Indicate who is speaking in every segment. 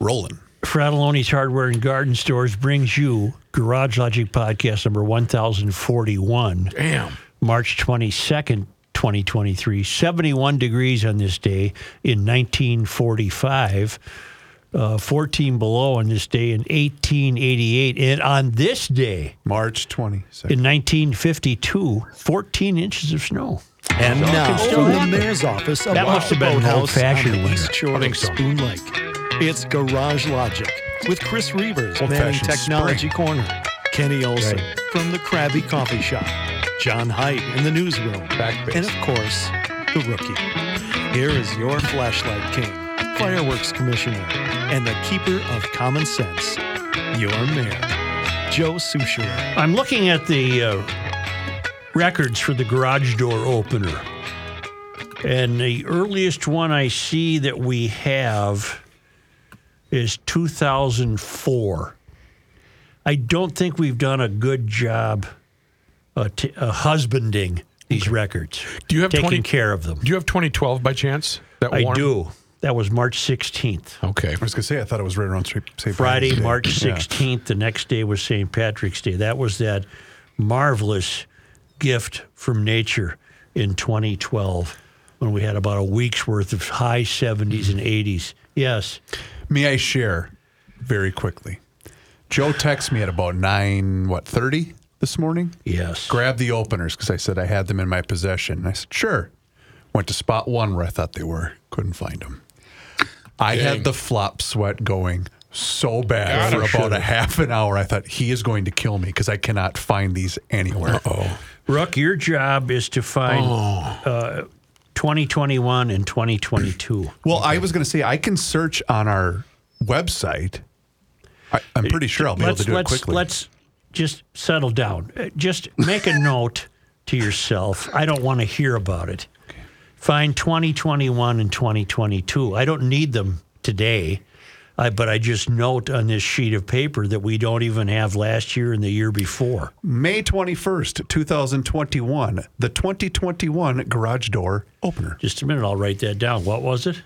Speaker 1: rolling.
Speaker 2: Fratallone's Hardware and Garden Stores brings you Garage Logic Podcast number 1041,
Speaker 3: Damn.
Speaker 2: March 22nd, 2023. 71 degrees on this day in 1945, uh, 14 below on this day in 1888. And on this day
Speaker 1: March 22nd.
Speaker 2: in 1952, 14 inches of snow.
Speaker 4: And now from the mayor's office of
Speaker 2: That must have been an old-fashioned
Speaker 4: on the
Speaker 2: winter.
Speaker 4: east shore
Speaker 3: I think so.
Speaker 4: Spoon Lake. It's Garage Logic with Chris Reavers manning
Speaker 1: Old-fashioned
Speaker 4: Technology Corner, Kenny Olson from the Krabby Coffee Shop, John Heidt in the newsroom,
Speaker 3: Back base.
Speaker 4: and of course, the rookie. Here is your flashlight king, fireworks commissioner, and the keeper of common sense, your mayor, Joe Soucheray.
Speaker 2: I'm looking at the uh, records for the garage door opener. And the earliest one I see that we have is 2004. I don't think we've done a good job uh, t- uh, husbanding these records,
Speaker 3: Do you have
Speaker 2: taking
Speaker 3: 20
Speaker 2: care of them.
Speaker 3: Do you have 2012 by chance? That
Speaker 2: I
Speaker 3: warm?
Speaker 2: do. That was March 16th.
Speaker 3: Okay.
Speaker 1: I was going to say, I thought it was right around St. St.
Speaker 2: Friday,
Speaker 1: Day.
Speaker 2: March
Speaker 1: Yeah.
Speaker 2: 16th. The next day was St. Patrick's Day. That was that marvelous gift from nature in 2012 when we had about a week's worth of high 70s and 80s. Yes.
Speaker 1: May I share very quickly? Joe texted me at about 9, what, 30 this morning?
Speaker 2: Yes.
Speaker 1: Grab the openers because I said I had them in my possession. And I said, sure. Went to spot one where I thought they were. Couldn't find them. I
Speaker 3: Dang.
Speaker 1: had the flop sweat going so bad
Speaker 3: God,
Speaker 1: for
Speaker 3: I'm
Speaker 1: about
Speaker 3: sure.
Speaker 1: a half an hour. I thought he is going to kill me because I cannot find these anywhere.
Speaker 3: Oh.
Speaker 2: Rook, your job is to find uh, 2021 and 2022.
Speaker 1: Well, I was going to say I can search on our website. I, I'm pretty sure I'll be able
Speaker 2: let's,
Speaker 1: to do
Speaker 2: let's,
Speaker 1: it quickly.
Speaker 2: Let's just settle down. Uh, Just make a note to yourself. I don't want to hear about it. Find 2021 and 2022. I don't need them today, I, but I just note on this sheet of paper that we don't even have last year and the year before.
Speaker 1: May 21st, 2021, the 2021 garage door opener.
Speaker 2: Just a minute, I'll write that down. What was it?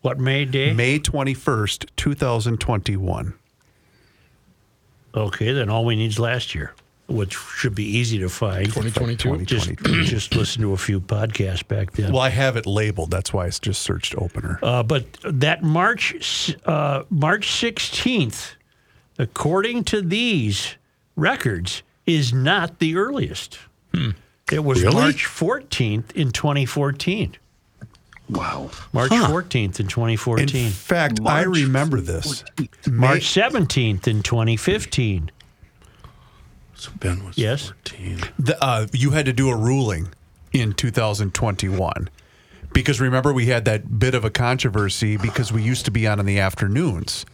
Speaker 2: What May day?
Speaker 1: May 21st, 2021.
Speaker 2: Okay, then all we need is last year, which should be easy to find.
Speaker 3: 2022.
Speaker 2: Just, just listen to a few podcasts back then.
Speaker 1: Well, I have it labeled. That's why I just searched opener.
Speaker 2: Uh, but that March uh, March 16th, according to these records, is not the earliest. It was
Speaker 5: Really?
Speaker 2: March 14th in 2014.
Speaker 5: Wow.
Speaker 2: March 14th in 2014.
Speaker 1: In
Speaker 2: 2014.
Speaker 1: fact, I remember this.
Speaker 2: March 17th in 2015.
Speaker 5: So Ben was
Speaker 2: Yes.
Speaker 5: 14.
Speaker 1: The, uh, you had to do a ruling in 2021 because remember we had that bit of a controversy because we used to be on in the afternoons.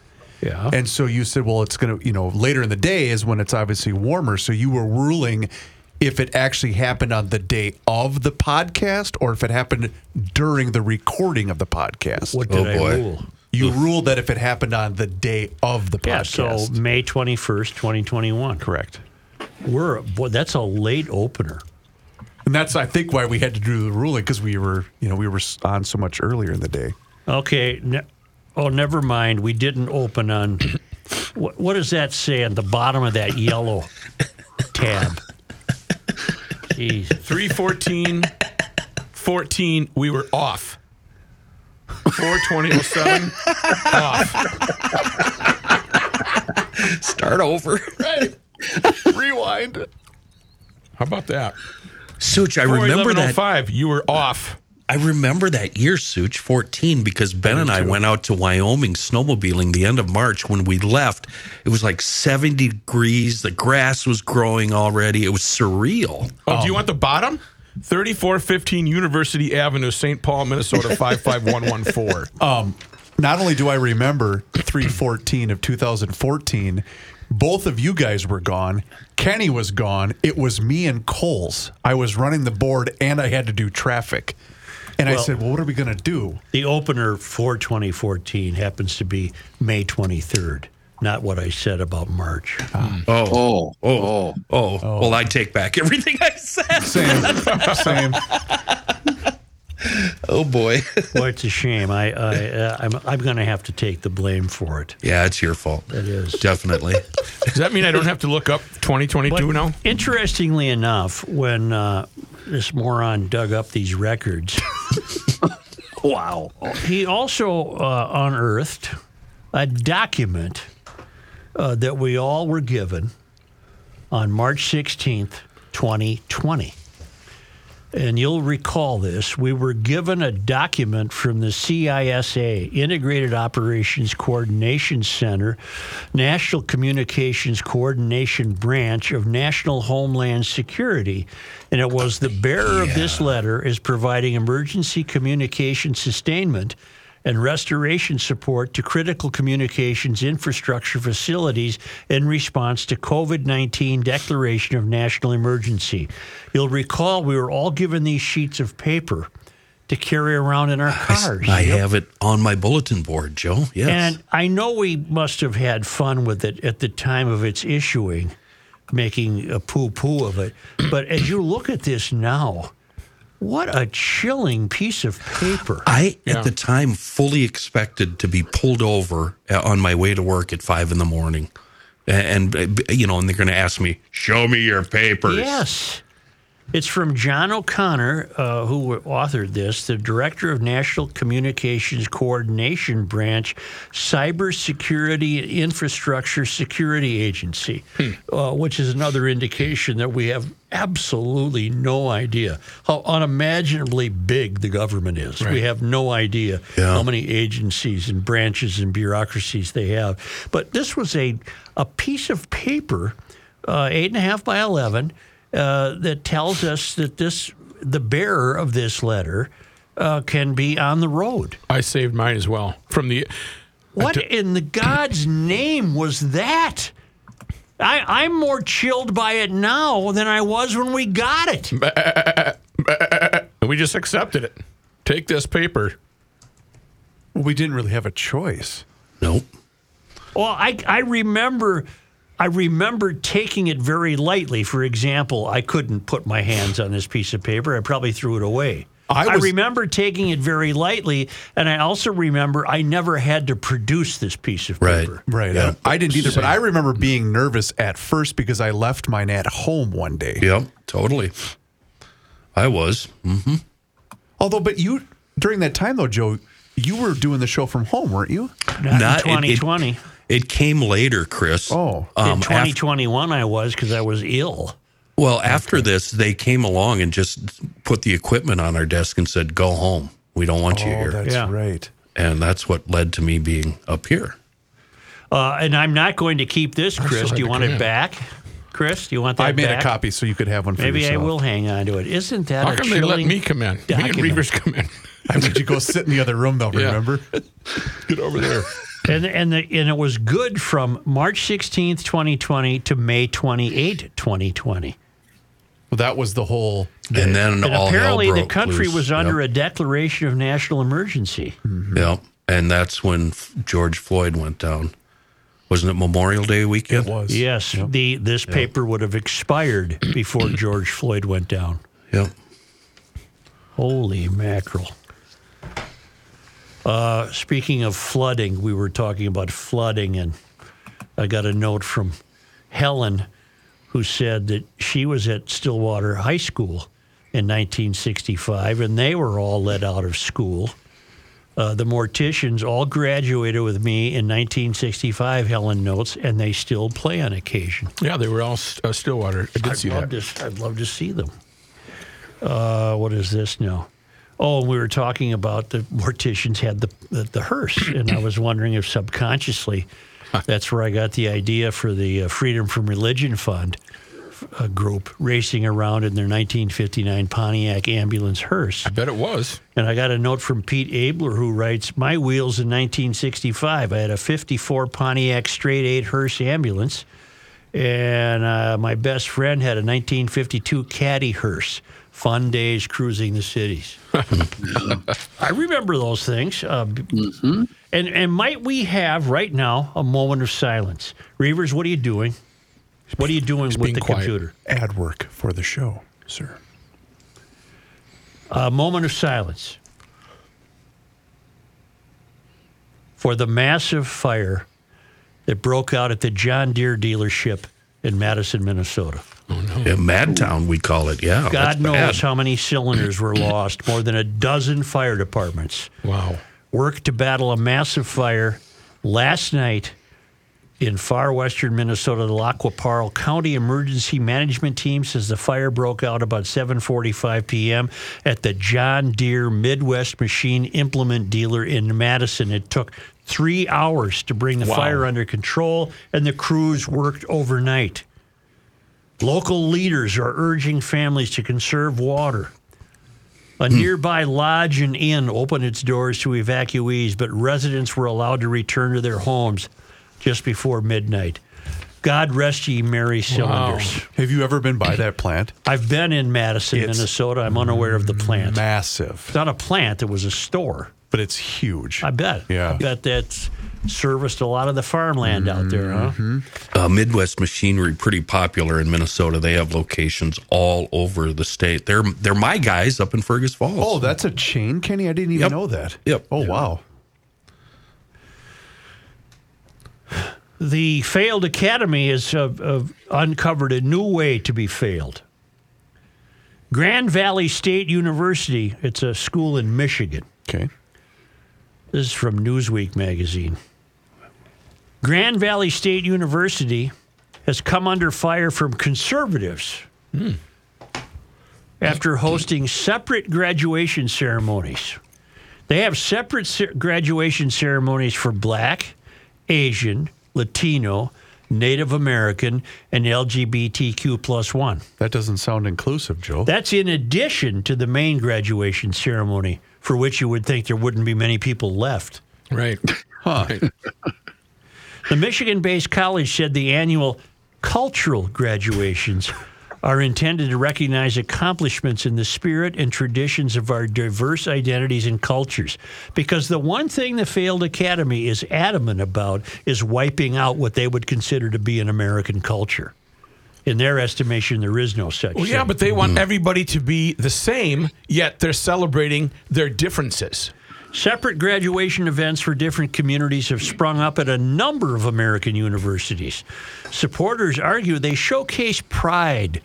Speaker 2: Yeah.
Speaker 1: And so you said, well, it's going to, you know, later in the day is when it's obviously warmer. So you were ruling if it actually happened on the day of the podcast or if it happened during the recording of the podcast.
Speaker 2: what did
Speaker 5: Oh,
Speaker 2: I
Speaker 5: boy.
Speaker 2: rule?
Speaker 1: You ruled that if it happened on the day of the
Speaker 2: Yeah, so. May 21st, 2021.
Speaker 1: Correct.
Speaker 2: We're boy, that's a late opener.
Speaker 1: And that's, I think, why we had to do the ruling because we were, you know, we were on so much earlier in the day.
Speaker 2: Okay. Ne- oh, never mind. We didn't open on. what, what does that say on the bottom of that yellow tab? Jeez.
Speaker 3: 314, 14, we were off. 42007, off.
Speaker 5: Start over.
Speaker 1: Rewind.
Speaker 3: How about that?
Speaker 5: Such, I remember that.
Speaker 3: 41105, you were off.
Speaker 5: I remember that year, Such, 14, because Ben and I went out to Wyoming snowmobiling the end of March. When we left, it was like 70 degrees. The grass was growing already. It was surreal.
Speaker 3: Oh, do you want the bottom? 3415 University Avenue, St. Paul, Minnesota, 55114.
Speaker 1: Um, Not only do I remember 314 of 2014, both of you guys were gone. Kenny was gone. It was me and Coles. I was running the board and I had to do traffic. And I said, Well, what are we going to do?
Speaker 2: The opener for 2014 happens to be May 23rd, not what I said about March. Ah.
Speaker 5: Oh.
Speaker 6: oh,
Speaker 5: Oh, oh, oh, Well, I take back everything I said.
Speaker 1: Same. Same.
Speaker 5: Oh boy.
Speaker 2: Boy, it's a shame. I, I uh, I'm I'm going to have to take the blame for it.
Speaker 5: yeah, it's your fault.
Speaker 2: It is.
Speaker 5: Definitely.
Speaker 3: Does that mean I don't have to look up 2022
Speaker 2: But
Speaker 3: now?
Speaker 2: Interestingly enough, when uh, this moron dug up these records, wow, he also uh, unearthed a document uh, that we all were given on March 16th, 2020. And you'll recall this. We were given a document from the CISA, Integrated Operations Coordination Center, National Communications Coordination Branch of National Homeland Security. And it was the bearer of this letter is providing emergency communication sustainment and restoration support to critical communications infrastructure facilities in response to COVID 19 declaration of national emergency. You'll recall we were all given these sheets of paper to carry around in our cars.
Speaker 5: I have it on my bulletin board, Joe. Yes.
Speaker 2: And I know we must have had fun with it at the time of its issuing, making a poo poo of it. But as you look at this now, what a chilling piece of paper.
Speaker 5: I,
Speaker 3: Yeah.
Speaker 5: at the time, fully expected to be pulled over uh, on my way to work at five in the morning. And, and, uh, you know, and they're going to ask me, show me your papers.
Speaker 2: Yes. It's from John O'Connor, uh, who authored this, the director of National Communications Coordination Branch, Cybersecurity Infrastructure Security Agency, uh, which is another indication that we have absolutely no idea how unimaginably big the government is. We have no idea
Speaker 5: Yeah.
Speaker 2: how many agencies and branches and bureaucracies they have. But this was a, a piece of paper, uh, eight and a half by 11 uh, that tells us that this the bearer of this letter uh, can be on the road.
Speaker 3: I saved mine as well from the.
Speaker 2: What in the God's name was that? I, I'm more chilled by it now than I was when we got it.
Speaker 3: We just accepted it. Take this paper.
Speaker 1: We didn't really have a choice.
Speaker 5: Nope.
Speaker 2: Well, I, I remember I remember taking it very lightly. For example, I couldn't put my hands on this piece of paper. I probably threw it away.
Speaker 1: I
Speaker 2: I, remember taking it very lightly, and I also remember I never had to produce this piece of
Speaker 5: Right.
Speaker 2: paper.
Speaker 1: Right.
Speaker 5: Yeah.
Speaker 1: I, I didn't either, but I remember being nervous at first because I left mine at home one day.
Speaker 5: Yep. Totally. I was. Mm-hmm.
Speaker 1: Although, but you, during that time though, Joe, you were doing the show from home, weren't you?
Speaker 2: Not,
Speaker 5: Not- it-
Speaker 2: in
Speaker 5: it-
Speaker 2: 2020.
Speaker 5: It came later, Chris.
Speaker 1: Oh.
Speaker 2: in
Speaker 5: Um, af-
Speaker 2: 2021, I was because I was ill.
Speaker 5: well, after this, they came along and just put the equipment on our desk and said, go home. We don't want you
Speaker 1: Oh,
Speaker 5: here.
Speaker 1: that's
Speaker 2: Yeah.
Speaker 1: right.
Speaker 5: And that's what led to me being up here.
Speaker 2: Uh, and I'm not going to keep this, Chris. Do you want it back? Chris, do you want that
Speaker 1: I made
Speaker 2: back?
Speaker 1: a copy so you could have one for
Speaker 2: Maybe I
Speaker 1: yourself.
Speaker 2: will hang on to it. Isn't that
Speaker 3: How
Speaker 2: a
Speaker 3: come they let me come in? Me and
Speaker 2: document?
Speaker 3: Reavers come in.
Speaker 1: I made you go sit in the other room though,
Speaker 3: Yeah.
Speaker 1: remember?
Speaker 3: Get over there.
Speaker 2: And and the, and it was good from March 16th, 2020 to May 28, 2020.
Speaker 1: Well, that was the whole.
Speaker 5: And then
Speaker 2: And
Speaker 5: all
Speaker 2: apparently
Speaker 5: hell
Speaker 2: the country
Speaker 5: loose.
Speaker 2: was under
Speaker 5: Yep.
Speaker 2: a declaration of national emergency. Mm-hmm.
Speaker 5: Yep. And that's when F- George Floyd went down. Wasn't it Memorial Day weekend?
Speaker 1: It was.
Speaker 2: Yes, the this paper would have expired before George Floyd went down.
Speaker 5: Yep.
Speaker 2: Holy mackerel. Uh, speaking of flooding, we were talking about flooding, and I got a note from Helen who said that she was at Stillwater High School in 1965, and they were all let out of school. Uh, the morticians all graduated with me in 1965, Helen notes, and they still play on occasion.
Speaker 3: Yeah, they were all uh, Stillwater. I did
Speaker 2: I'd
Speaker 3: see
Speaker 2: love
Speaker 3: that.
Speaker 2: To, I'd love to see them. Uh, what is this now? Oh, we were talking about the morticians had the the, the hearse, and I was wondering if subconsciously that's where I got the idea for the uh, Freedom from Religion Fund uh, group racing around in their 1959 Pontiac ambulance hearse.
Speaker 3: I bet it was.
Speaker 2: And I got a note from Pete Abler who writes, My wheels in 1965. I had a 54 Pontiac straight eight hearse ambulance. And uh, my best friend had a 1952 Caddy hearse fun days cruising the cities. I remember those things. Uh, mm-hmm. And and might we have right now a moment of silence? Reavers, what are you doing? What are you doing with the
Speaker 3: quiet.
Speaker 2: computer?
Speaker 1: Ad work for the show, sir.
Speaker 2: A moment of silence for the massive fire that broke out at the John Deere dealership in Madison, Minnesota.
Speaker 5: Oh, yeah, Madtown, we call it. Yeah.
Speaker 2: God knows
Speaker 5: bad.
Speaker 2: how many cylinders were lost. More than a dozen fire departments
Speaker 3: Wow.
Speaker 2: worked to battle a massive fire last night in far western Minnesota. The Lac qui Parle County Emergency Management Team says the fire broke out about 7:45 p.m. at the John Deere Midwest Machine Implement Dealer in Madison. It took three hours to bring the
Speaker 3: Wow.
Speaker 2: fire under control, and the crews worked overnight. Local leaders are urging families to conserve water. A hmm. nearby lodge and inn opened its doors to evacuees, but residents were allowed to return to their homes just before midnight. God rest ye merry cylinders.
Speaker 1: Have you ever been by that plant?
Speaker 2: I've been in Madison,
Speaker 1: It's
Speaker 2: Minnesota. I'm unaware of the plant.
Speaker 1: Massive,
Speaker 2: It's not a plant, it was a store.
Speaker 1: But it's huge.
Speaker 2: I bet.
Speaker 1: Yeah.
Speaker 2: I bet that's serviced a lot of the farmland out there, huh?
Speaker 5: uh, Midwest Machinery pretty popular in Minnesota. They have locations all over the state. They're they're my guys up in Fergus Falls.
Speaker 1: Oh, that's a chain, Kenny. I didn't even
Speaker 5: Yep.
Speaker 1: know that.
Speaker 5: Yep.
Speaker 1: Oh, wow.
Speaker 2: The failed academy has uh, uh, uncovered a new way to be failed. Grand Valley State University, it's a school in Michigan.
Speaker 1: Okay.
Speaker 2: This is from Newsweek magazine. Grand Valley State University has come under fire from conservatives hmm. after hosting separate graduation ceremonies. They have separate cer- graduation ceremonies for black, Asian, Latino, Native American, and LGBTQ plus one.
Speaker 1: That doesn't sound inclusive, Joe.
Speaker 2: That's in addition to the main graduation ceremony, for which you would think there wouldn't be many people left.
Speaker 3: Right.
Speaker 1: Huh.
Speaker 2: The Michigan based college said the annual cultural graduations are intended to recognize accomplishments in the spirit and traditions of our diverse identities and cultures. Because the one thing the failed academy is adamant about is wiping out what they would consider to be an American culture. In their estimation, there is no such
Speaker 3: Well, yeah,
Speaker 2: thing.
Speaker 3: but they want everybody to be the same, yet they're celebrating their differences.
Speaker 2: Separate graduation events for different communities have sprung up at a number of American universities. Supporters argue they showcase pride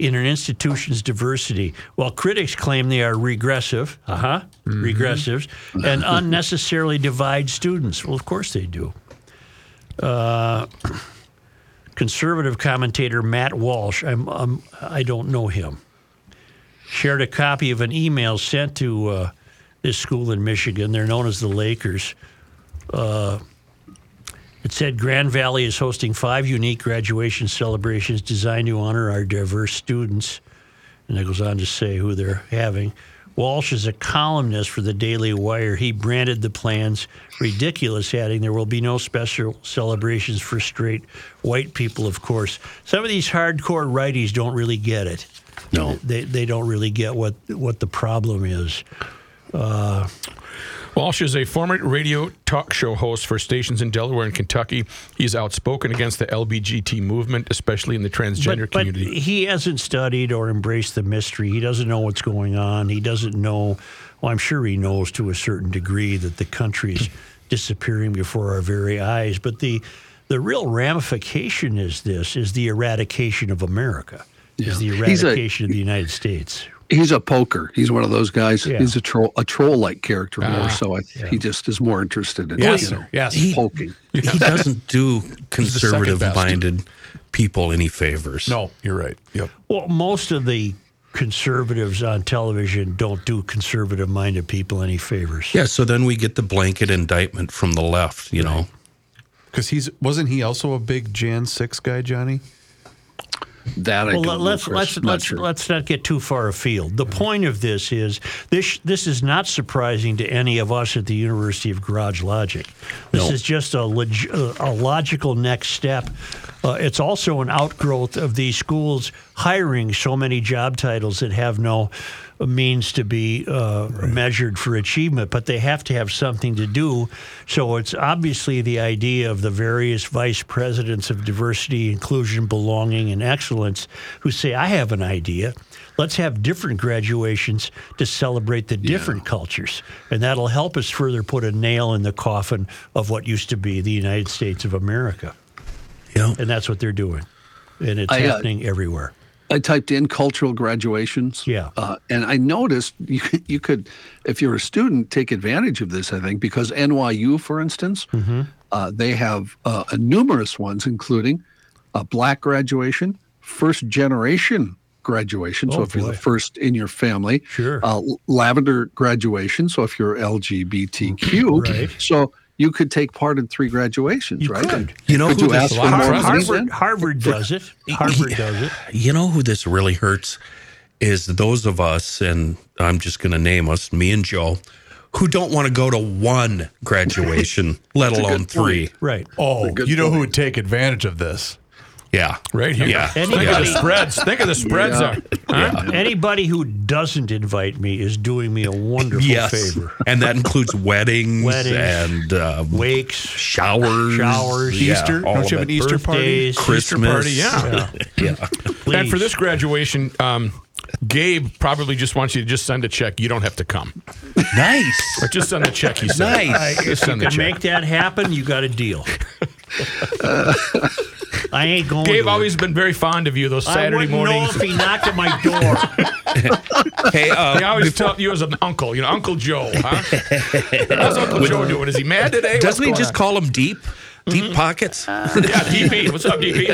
Speaker 2: in an institution's diversity, while critics claim they are regressive, uh huh, regressives, and unnecessarily divide students. Well, of course they do. Uh, conservative commentator Matt Walsh, I'm, I'm, I don't know him, shared a copy of an email sent to uh, this school in Michigan. They're known as the Lakers. Uh, it said Grand Valley is hosting five unique graduation celebrations designed to honor our diverse students. And it goes on to say who they're having. Walsh is a columnist for the Daily Wire. He branded the plans ridiculous, adding there will be no special celebrations for straight white people, of course. Some of these hardcore righties don't really get it.
Speaker 5: no.
Speaker 2: They, they don't really get what, what the problem is.
Speaker 3: Uh, Walsh is a former radio talk show host for stations in Delaware and Kentucky. He's outspoken against the LBGT movement, especially in the transgender
Speaker 2: but, but
Speaker 3: community.
Speaker 2: he hasn't studied or embraced the mystery. He doesn't know what's going on. He doesn't know. Well, I'm sure he knows to a certain degree that the country is disappearing before our very eyes. But the the real ramification is this: is the eradication of America. Is the
Speaker 6: He's a-
Speaker 2: eradication of the United States.
Speaker 6: He's a poker. He's one of those guys.
Speaker 2: Yeah.
Speaker 6: He's a troll, a troll-like character ah, more. So I, he just is more interested in
Speaker 1: Yes,
Speaker 6: you
Speaker 1: sir.
Speaker 6: know,
Speaker 1: Yes.
Speaker 5: He-
Speaker 6: poking.
Speaker 5: He doesn't do conservative minded people any favors.
Speaker 1: No, you're right. Yep.
Speaker 2: Well, most of the conservatives on television don't do conservative-minded people any favors.
Speaker 5: Yeah, so then we get the blanket indictment from the left, you know.
Speaker 1: Because he's wasn't he also a big Jan six guy, Johnny?
Speaker 6: That I
Speaker 2: Well,
Speaker 6: don't
Speaker 2: let's
Speaker 6: Chris.
Speaker 2: let's
Speaker 6: Not
Speaker 2: let's
Speaker 6: sure.
Speaker 2: let's not get too far afield. The point of this is this this is not surprising to any of us at the University of Garage Logic. This
Speaker 5: No.
Speaker 2: is just a log, a logical next step Uh, it's also an outgrowth of these schools hiring so many job titles that have no means to be uh, measured for achievement, but they have to have something to do. So it's obviously the idea of the various vice presidents of diversity, inclusion, belonging, and excellence who say, I have an idea. Let's have different graduations to celebrate the different cultures. And that'll help us further put a nail in the coffin of what used to be the United States of America.
Speaker 5: Yeah.
Speaker 2: And that's what they're doing. And it's
Speaker 6: I, uh,
Speaker 2: happening everywhere.
Speaker 6: I typed in cultural graduations.
Speaker 2: Yeah.
Speaker 6: Uh, and I noticed you could, you could, if you're a student, take advantage of this, I think, because NYU, for instance,
Speaker 2: Mm-hmm.
Speaker 6: uh, they have uh, numerous ones, including a black graduation, first generation graduation. so
Speaker 2: Oh,
Speaker 6: if you're the first in your family,
Speaker 2: Sure.
Speaker 6: uh, lavender graduation. So if you're LGBTQ,
Speaker 2: Right.
Speaker 6: so you could take part in three graduations,
Speaker 2: You
Speaker 6: right?
Speaker 2: could.
Speaker 5: You know
Speaker 6: could
Speaker 5: who
Speaker 6: you
Speaker 5: this-
Speaker 6: ask for more
Speaker 3: trust.
Speaker 2: Harvard. Harvard does it. Harvard does it.
Speaker 5: You know who this really hurts is those of us, and I'm just going to name us, me and Joe, who don't want to go to one graduation, let alone
Speaker 6: good
Speaker 5: three.
Speaker 2: Right.
Speaker 1: Oh, you know who would take advantage of this?
Speaker 5: Yeah,
Speaker 3: Right here.
Speaker 5: Yeah,
Speaker 3: Think of
Speaker 2: Anybody-
Speaker 3: the spreads. Think of the spreads
Speaker 6: Yeah.
Speaker 3: there. Huh?
Speaker 2: Anybody who doesn't invite me is doing me a wonderful
Speaker 5: yes,
Speaker 2: favor.
Speaker 5: and that includes weddings,
Speaker 2: Weddings.
Speaker 5: and uh,
Speaker 2: Wakes,
Speaker 5: showers,
Speaker 2: Showers.
Speaker 1: Easter?
Speaker 5: all
Speaker 1: Don't you have an Easter party?
Speaker 2: birthdays,
Speaker 5: Christmas
Speaker 3: party, yeah.
Speaker 5: yeah.
Speaker 2: please.
Speaker 3: And for this graduation, um, Gabe probably just wants you to just send a check. You don't have to come.
Speaker 5: nice.
Speaker 3: Or just send the check, he said.
Speaker 5: Nice.
Speaker 3: Just send the
Speaker 2: to
Speaker 3: check.
Speaker 2: make that happen, you got a deal. I ain't going.
Speaker 3: Gabe
Speaker 2: to
Speaker 3: always been very fond of you those
Speaker 2: I
Speaker 3: Saturday
Speaker 2: wouldn't know if he knocked at my door.
Speaker 5: Hey, uh,
Speaker 3: He always tell you as an uncle, you know, Uncle Joe, huh? How's Uncle Joe doing? Is he mad today?
Speaker 5: Doesn't he just
Speaker 3: on?
Speaker 5: call him deep? Deep pockets.
Speaker 3: Yeah, DP. What's up, DP?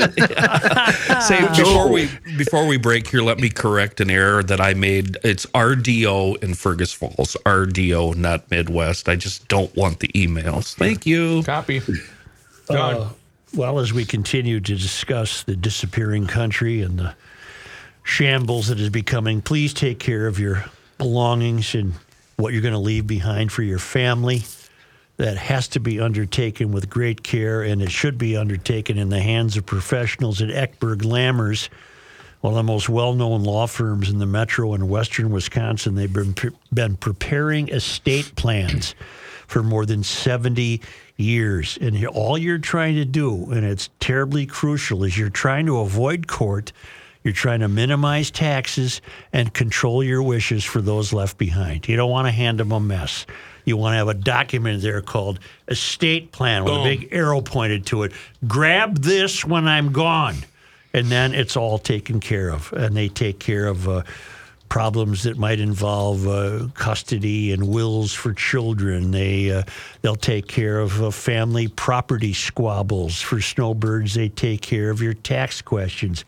Speaker 5: Say before we before we break here, let me correct an error that I made. It's RDO in Fergus Falls. RDO, not Midwest. I just don't want the emails. Thank you.
Speaker 3: Copy. Done.
Speaker 2: Uh, well, as we continue to discuss the disappearing country and the shambles that is becoming, please take care of your belongings and what you're going to leave behind for your family. That has to be undertaken with great care, and it should be undertaken in the hands of professionals at Eckberg Lammers, one of the most well-known law firms in the metro and western Wisconsin. They've been pre- been preparing estate plans for more than 70 years. And all you're trying to do, and it's terribly crucial, is you're trying to avoid court. You're trying to minimize taxes and control your wishes for those left behind. You don't want to hand them a mess. You want to have a document there called estate plan with a big arrow pointed to it. Grab this when I'm gone. And then it's all taken care of. And they take care of uh, problems that might involve uh, custody and wills for children. They uh, they'll take care of uh, family property squabbles for snowbirds. They take care of your tax questions.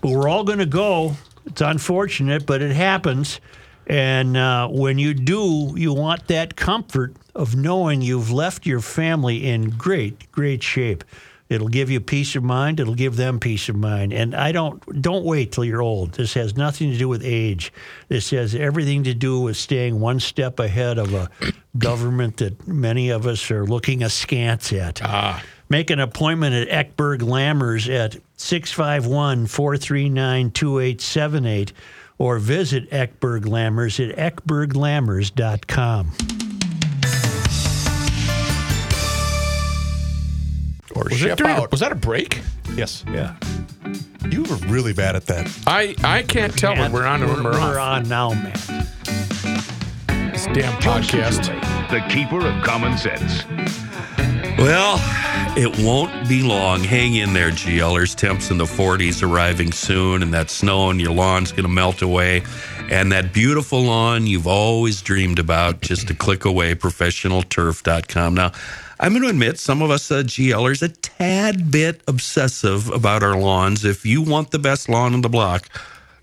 Speaker 2: But we're all going to go. It's unfortunate, but it happens. And uh, when you do, you want that comfort of knowing you've left your family in great, great shape. It'll give you peace of mind. It'll give them peace of mind. And I don't don't wait till you're old. This has nothing to do with age. This has everything to do with staying one step ahead of a government that many of us are looking askance at. Ah. Make an appointment at Eckberg Lammers at 651 439 2878 or visit Eckberg Lammers at eckberglammers.com.
Speaker 1: Or
Speaker 3: Was, it
Speaker 1: chef
Speaker 3: during,
Speaker 1: out?
Speaker 3: was that a break?
Speaker 1: yes.
Speaker 2: Yeah.
Speaker 1: You were really bad at that.
Speaker 3: I, I can't tell when we're on or when we're
Speaker 2: We're
Speaker 3: off.
Speaker 2: on now, man.
Speaker 3: This damn podcast.
Speaker 7: The keeper of common sense.
Speaker 5: Well, it won't be long. Hang in there, GLers. Temps in the 40s arriving soon, and that snow on your lawn's going to melt away. And that beautiful lawn you've always dreamed about, just a click away, professionalturf.com. Now, I'm going to admit, some of us uh, GLers a tad bit obsessive about our lawns. If you want the best lawn on the block,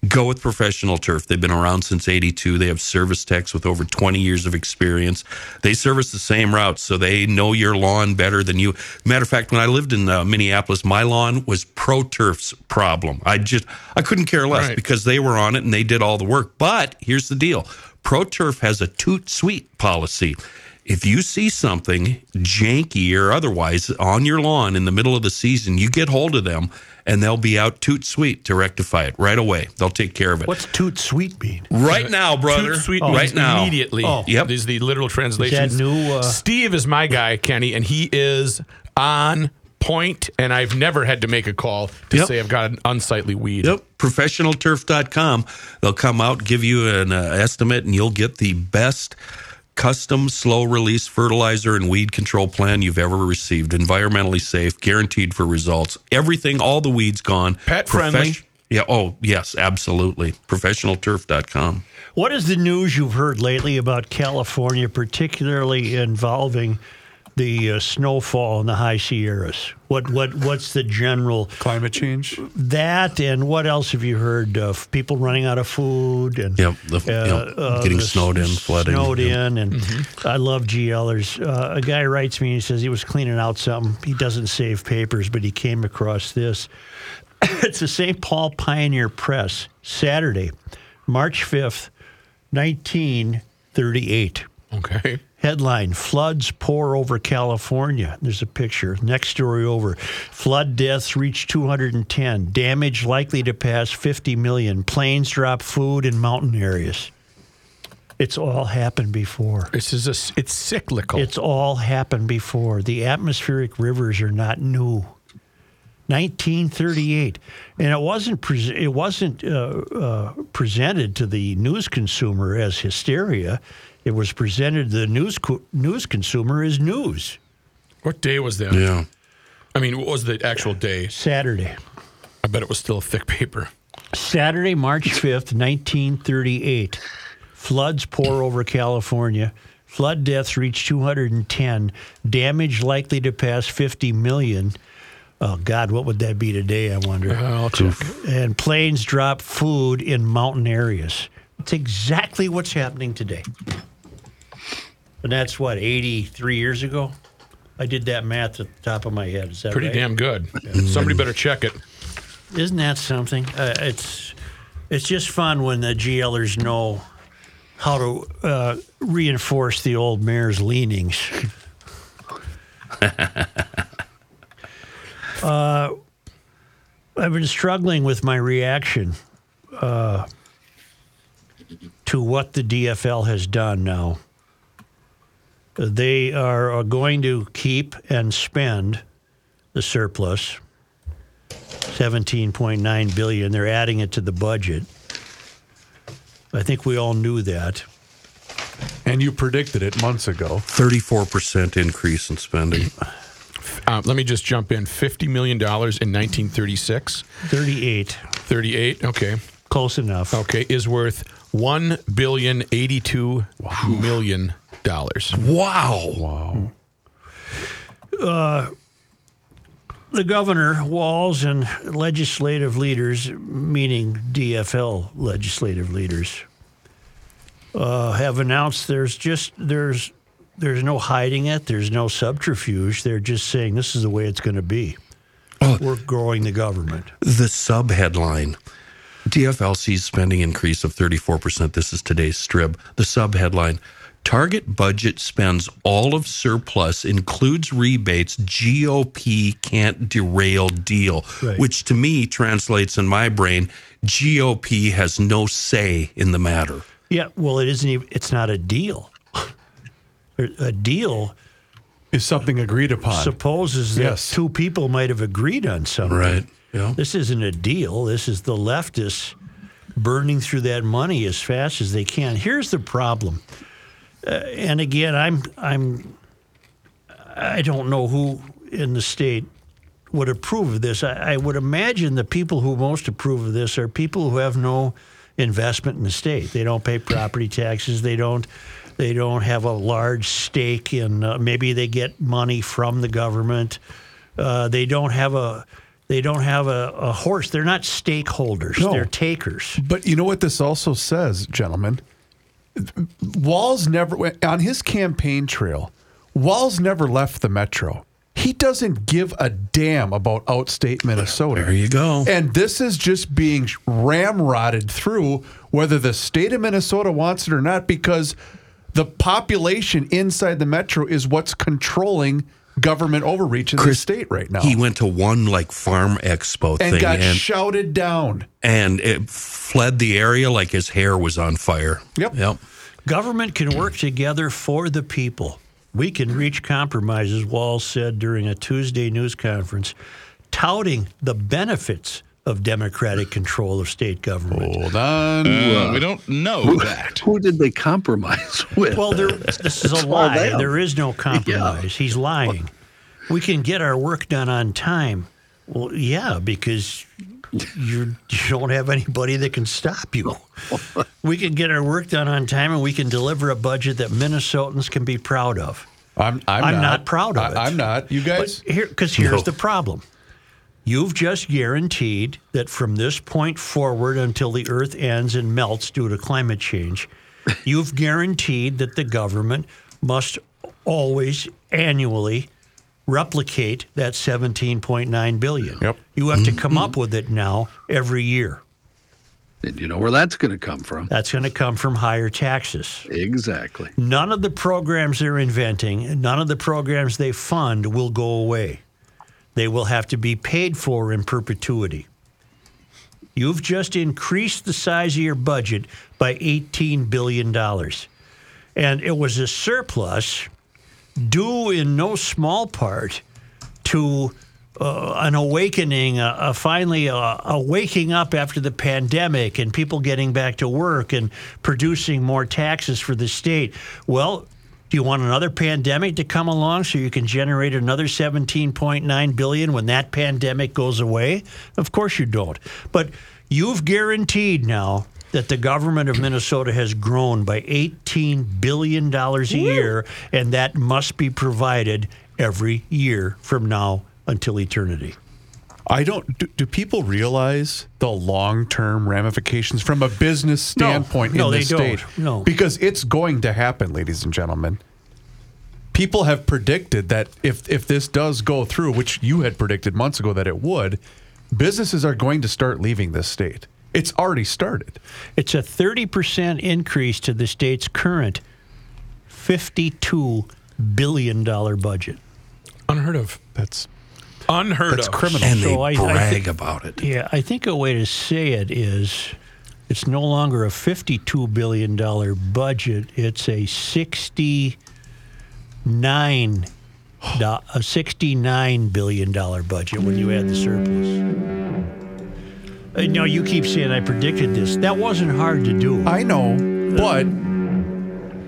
Speaker 5: Go with Professional Turf. They've been around since 82. They have service techs with over 20 years of experience. They service the same routes, so they know your lawn better than you. Matter of fact, when I lived in uh, Minneapolis, my lawn was Pro Turf's problem. I just, I couldn't care less
Speaker 3: Right.
Speaker 5: because they were on it and they did all the work. But here's the deal Pro Turf has a toot sweet policy. If you see something janky or otherwise on your lawn in the middle of the season, you get hold of them and they'll be out toot sweet to rectify it right away. They'll take care of it.
Speaker 2: What's toot sweet mean?
Speaker 5: right now, brother?
Speaker 3: Toot sweet
Speaker 5: right
Speaker 3: means
Speaker 5: now.
Speaker 3: immediately.
Speaker 2: Oh.
Speaker 5: Yep.
Speaker 3: These are the literal translations.
Speaker 2: new, uh,
Speaker 3: Steve is my guy, Kenny, and he is on point, and I've never had to make a call to
Speaker 5: Yep.
Speaker 3: say I've got an unsightly weed.
Speaker 5: Yep. Professionalturf.com. They'll come out, give you an uh, estimate, and you'll get the best custom slow release fertilizer and weed control plan you've ever received. Environmentally safe, guaranteed for results. Everything, all the weeds gone.
Speaker 3: Pet friendly.
Speaker 5: Yeah. Oh, yes, absolutely. Professionalturf.com.
Speaker 2: What is the news you've heard lately about California, particularly involving the uh, snowfall in the high Sierras? What what what's the general
Speaker 1: Climate change.
Speaker 2: that and what else have you heard of people running out of food and
Speaker 5: Yep, the- uh, yep, uh, getting
Speaker 2: the
Speaker 5: snowed in,
Speaker 2: s-
Speaker 5: flooding,
Speaker 2: snowed
Speaker 5: yep.
Speaker 2: in, and mm-hmm. I love GLers. Uh, a guy writes me and he says he was cleaning out something. He doesn't save papers, but he came across this. it's the St. Paul Pioneer Press, Saturday, March fifth, nineteen thirty-eight.
Speaker 3: Okay.
Speaker 2: Headline Floods pour over California. There's a picture. Next story over. Flood deaths reach 210. Damage likely to pass 50 million. Planes drop food in mountain areas. It's all happened before.
Speaker 3: This is a, it's cyclical.
Speaker 2: It's all happened before. The atmospheric rivers are not new. 1938, and it wasn't pres it wasn't uh, uh, presented to the news consumer as hysteria. It was presented to the news co- news consumer as news.
Speaker 3: what day was that?
Speaker 5: Yeah.
Speaker 3: I mean, what was the actual day?
Speaker 2: Saturday,
Speaker 3: I bet it was still a thick paper.
Speaker 2: Saturday, March 5th, 1938. Floods pour over California. Flood deaths reach 210. Damage likely to pass 50 million. Oh, God, what would that be today, I wonder?
Speaker 3: I'll
Speaker 2: and planes drop food in mountain areas. It's exactly what's happening today. And that's what, 83 years ago? I did that math at the top of my head. Is that
Speaker 3: Pretty
Speaker 2: right?
Speaker 3: damn good. Somebody better check it.
Speaker 2: Isn't that something? Uh, it's it's just fun when the GLers know how to uh, reinforce the old mayor's leanings. uh, I've been struggling with my reaction uh, to what the DFL has done now. They are going to keep and spend the surplus. 17.9 billion. They're adding it to the budget. I think we all knew that.
Speaker 1: And you predicted it months ago.
Speaker 5: 34% increase in spending.
Speaker 3: Uh, let me just jump in. $50 million in 1936.
Speaker 2: 38,
Speaker 3: 38, okay.
Speaker 2: close enough.
Speaker 3: Okay, is worth one billion eighty-two million dollars.
Speaker 5: Wow.
Speaker 1: Wow.
Speaker 2: The governor, Walz, and legislative leaders, meaning DFL legislative leaders, uh, have announced there's just there's there's no hiding it. There's no subterfuge. They're just saying this is the way it's going to be. We're growing the government.
Speaker 5: The sub headline DFLC's spending increase of 34%. This is today's strip. The sub headline Target budget spends all of surplus, includes rebates. GOP can't derail deal,
Speaker 2: Right.
Speaker 5: which to me translates in my brain GOP has no say in the matter.
Speaker 2: Yeah, well, it isn't. Even, it's not a deal. A deal
Speaker 1: Is something agreed upon?
Speaker 2: supposes that
Speaker 1: Yes.
Speaker 2: two people might have agreed on something.
Speaker 5: Right. Yeah.
Speaker 2: This isn't a deal. This is the leftists burning through that money as fast as they can. Here's the problem. Uh, and again, I'm I'm I don't know who in the state would approve of this. I, I would imagine the people who most approve of this are people who have no investment in the state. They don't pay property taxes. They don't. They don't have a large stake in. Uh, maybe they get money from the government. Uh, they don't have a. They don't have a, a horse. They're not stakeholders.
Speaker 1: No.
Speaker 2: They're takers.
Speaker 1: But you know what this also says, gentlemen? Walz never, went on his campaign trail, Walz never left the metro. He doesn't give a damn about outstate Minnesota.
Speaker 5: There you go.
Speaker 1: And this is just being ramrodded through, whether the state of Minnesota wants it or not, because The population inside the metro is what's controlling government overreach in the
Speaker 5: Chris,
Speaker 1: state right now.
Speaker 5: He went to one like farm expo
Speaker 1: and
Speaker 5: thing
Speaker 1: got
Speaker 5: and,
Speaker 1: shouted down.
Speaker 5: and it fled the area like his hair was on fire.
Speaker 1: Yep.
Speaker 5: Yep.
Speaker 2: Government can work together for the people. We can reach compromises, Walz said during a Tuesday news conference, touting the benefits of democratic control of state government.
Speaker 1: Hold on.
Speaker 8: Uh, we don't know that.
Speaker 6: Who did they compromise with?
Speaker 2: Well, there, this is a lie. There is no compromise. He's lying. We can get our work done on time. Well, yeah, because you you don't have anybody that can stop you. We can get our work done on time, and we can deliver a budget that Minnesotans can be proud of.
Speaker 1: I'm, I'm,
Speaker 2: I'm not proud of it.
Speaker 1: I, am not. You guys?
Speaker 2: But here, because here's
Speaker 5: No.
Speaker 2: the problem. You've just guaranteed that from this point forward until the Earth ends and melts due to climate change, you've guaranteed that the government must always annually replicate that 17.9 billion.
Speaker 1: Yep.
Speaker 2: You have to come mm-hmm. up with it now every year.
Speaker 6: and you know where that's going to come from.
Speaker 2: That's going to come from higher taxes.
Speaker 6: Exactly.
Speaker 2: None of the programs they're inventing, none of the programs they fund will go away. They will have to be paid for in perpetuity. You've just increased the size of your budget by $18 billion. And it was a surplus due in no small part to uh, an awakening, a, a finally a waking up after the pandemic and people getting back to work and producing more taxes for the state. Well, do you want another pandemic to come along so you can generate another 17.9 billion when that pandemic goes away? Of course you don't. But you've guaranteed now that the government of Minnesota has grown by 18 billion dollars a year and that must be provided every year from now until eternity.
Speaker 1: I don't. Do, do people realize the long-term ramifications from a business
Speaker 2: No.
Speaker 1: standpoint
Speaker 2: No,
Speaker 1: in
Speaker 2: they
Speaker 1: the state?
Speaker 2: don't. No.
Speaker 1: because it's going to happen, ladies and gentlemen. People have predicted that if if this does go through, which you had predicted months ago that it would, businesses are going to start leaving this state. It's already started.
Speaker 2: It's a 30% increase to the state's current $52 billion budget.
Speaker 3: Unheard of.
Speaker 1: That's
Speaker 3: Unheard
Speaker 1: that's
Speaker 3: of.
Speaker 1: criminal.
Speaker 5: And they
Speaker 2: So I- I
Speaker 5: brag
Speaker 2: thi-
Speaker 5: about it.
Speaker 2: Yeah, I think a way to say it is it's no longer a $52 billion budget, it's a 69 do- a $69 billion budget when you add the surplus. Uh, no, you keep saying I predicted this. That wasn't hard to do.
Speaker 1: I know, but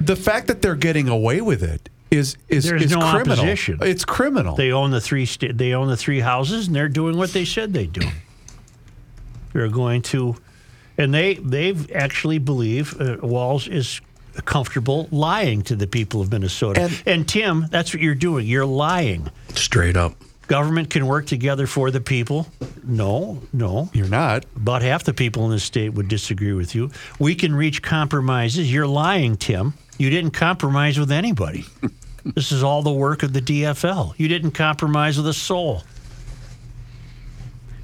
Speaker 1: the fact that they're getting away with it is is,
Speaker 2: There's
Speaker 1: is
Speaker 2: no
Speaker 1: criminal.
Speaker 2: opposition.
Speaker 1: It's criminal.
Speaker 2: They own the three. Sta- they own the three houses, and they're doing what they said they'd do. They're going to, and they they've actually believe uh, Walz is comfortable lying to the people of Minnesota.
Speaker 1: And-
Speaker 2: and Tim, that's what you're doing. You're lying.
Speaker 5: Straight up.
Speaker 2: Government can work together for the people. No, no.
Speaker 1: You're not.
Speaker 2: About half the people in the state would disagree with you. We can reach compromises. You're lying, Tim. You didn't compromise with anybody. this is all the work of the DFL. You didn't compromise with a soul.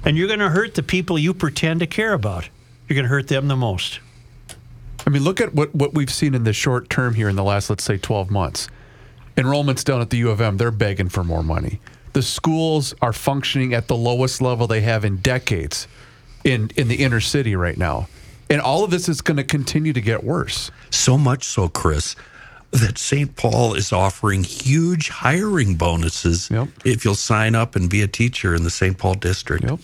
Speaker 2: And you're going to hurt the people you pretend to care about. You're going to hurt them the most.
Speaker 1: I mean, look at what, what we've seen in the short term here in the last, let's say, 12 months. Enrollments down at the U of M, they're begging for more money. The schools are functioning at the lowest level they have in decades in, in the inner city right now. And all of this is going to continue to get worse.
Speaker 5: So much so, Chris, that St. Paul is offering huge hiring bonuses
Speaker 1: Yep.
Speaker 5: if you'll sign up and be a teacher in the St. Paul district.
Speaker 1: Yep.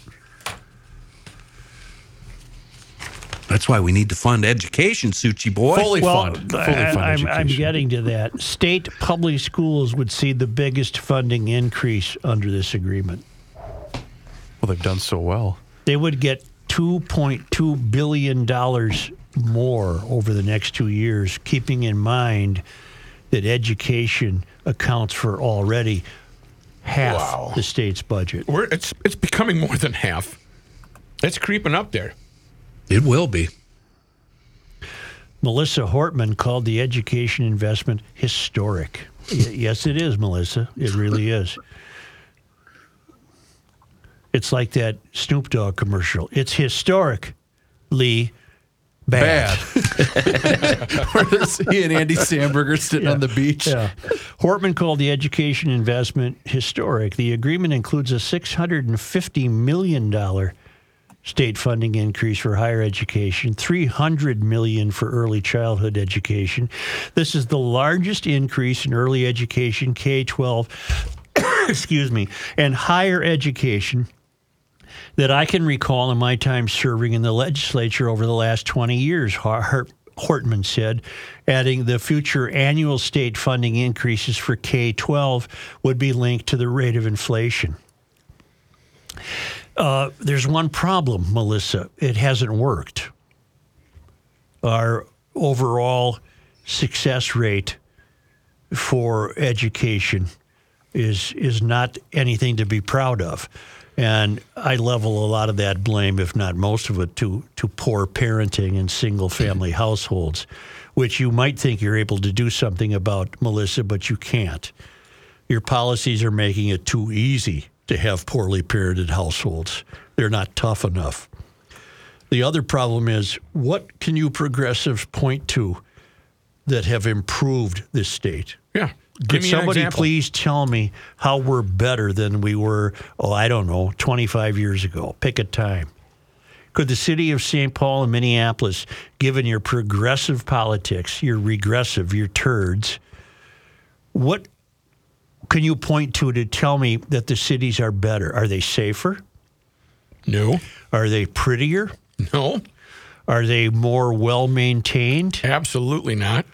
Speaker 5: That's why we need to fund education, Suchi boy.
Speaker 1: Fully
Speaker 2: well,
Speaker 1: fund. Fully
Speaker 2: I,
Speaker 1: fund
Speaker 2: I'm, I'm getting to that. State public schools would see the biggest funding increase under this agreement.
Speaker 1: Well, they've done so well.
Speaker 2: they would get $2.2 billion more over the next two years, keeping in mind that education accounts for already half
Speaker 3: Wow.
Speaker 2: the state's budget.
Speaker 3: We're, it's it's becoming more than half. It's creeping up there.
Speaker 5: It will be.
Speaker 2: Melissa Hortman called the education investment historic. Y- yes, it is, Melissa. It really is. It's like that Snoop Dogg commercial. It's historic, Lee,
Speaker 1: Bad. Whereas he and Andy Sandberger sitting on the beach.
Speaker 2: Yeah. Hortman called the education investment historic. The agreement includes a $650 million state funding increase for higher education, 300 million for early childhood education. This is the largest increase in early education, K-12, excuse me, and higher education that I can recall in my time serving in the legislature over the last 20 years, Hortman said, adding the future annual state funding increases for K 12 would be linked to the rate of inflation. Uh, there's one problem, Melissa. It hasn't worked. Our overall success rate for education is is not anything to be proud of. And I level a lot of that blame, if not most of it, to, to poor parenting in single family households, which you might think you're able to do something about, Melissa, but you can't. Your policies are making it too easy to have poorly parented households. They're not tough enough. The other problem is what can you progressives point to that have improved this state?
Speaker 3: Yeah.
Speaker 2: Could
Speaker 3: Give me an
Speaker 2: somebody please tell me how we're better than we were, oh, I don't know, 25 years ago? Pick a time. Could the city of St. Paul and Minneapolis, given your progressive politics, your regressive, your turds, what can you point to to tell me that the cities are better? Are they safer?
Speaker 3: No.
Speaker 2: Are they prettier?
Speaker 3: No.
Speaker 2: Are they more well maintained?
Speaker 3: Absolutely not.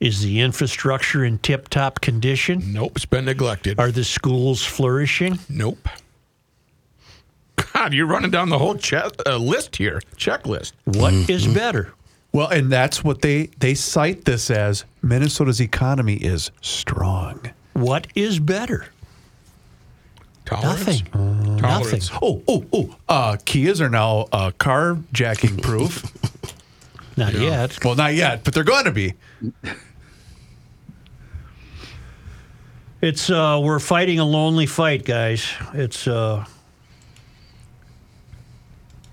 Speaker 2: Is the infrastructure in tip top condition?
Speaker 3: Nope. It's been neglected.
Speaker 2: Are the schools flourishing?
Speaker 3: Nope. God, you're running down the whole che- uh, list here, checklist.
Speaker 2: What is better?
Speaker 1: Well, and that's what they they cite this as Minnesota's economy is strong.
Speaker 2: What is better?
Speaker 3: Tolerance.
Speaker 2: Nothing.
Speaker 3: Tolerance.
Speaker 2: Nothing.
Speaker 1: Oh, oh, oh. Uh, Kias are now uh, carjacking proof.
Speaker 2: Not yet.
Speaker 1: well, not yet, but they're going to be.
Speaker 2: It's uh, we're fighting a lonely fight, guys. It's uh,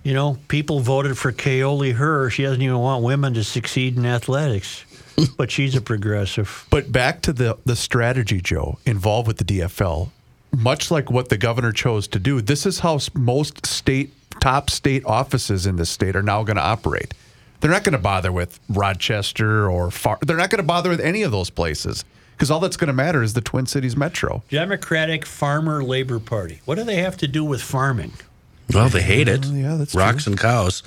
Speaker 2: you know, people voted for Kaohly Her. She doesn't even want women to succeed in athletics, but she's a progressive.
Speaker 1: But back to the the strategy, Joe, involved with the DFL. Much like what the governor chose to do, this is how most state top state offices in this state are now going to operate. They're not going to bother with Rochester or Far. They're not going to bother with any of those places because all that's going to matter is the Twin Cities Metro.
Speaker 2: Democratic Farmer Labor Party. What do they have to do with farming?
Speaker 5: Well, they hate it.
Speaker 1: yeah, that's
Speaker 5: Rocks and cows.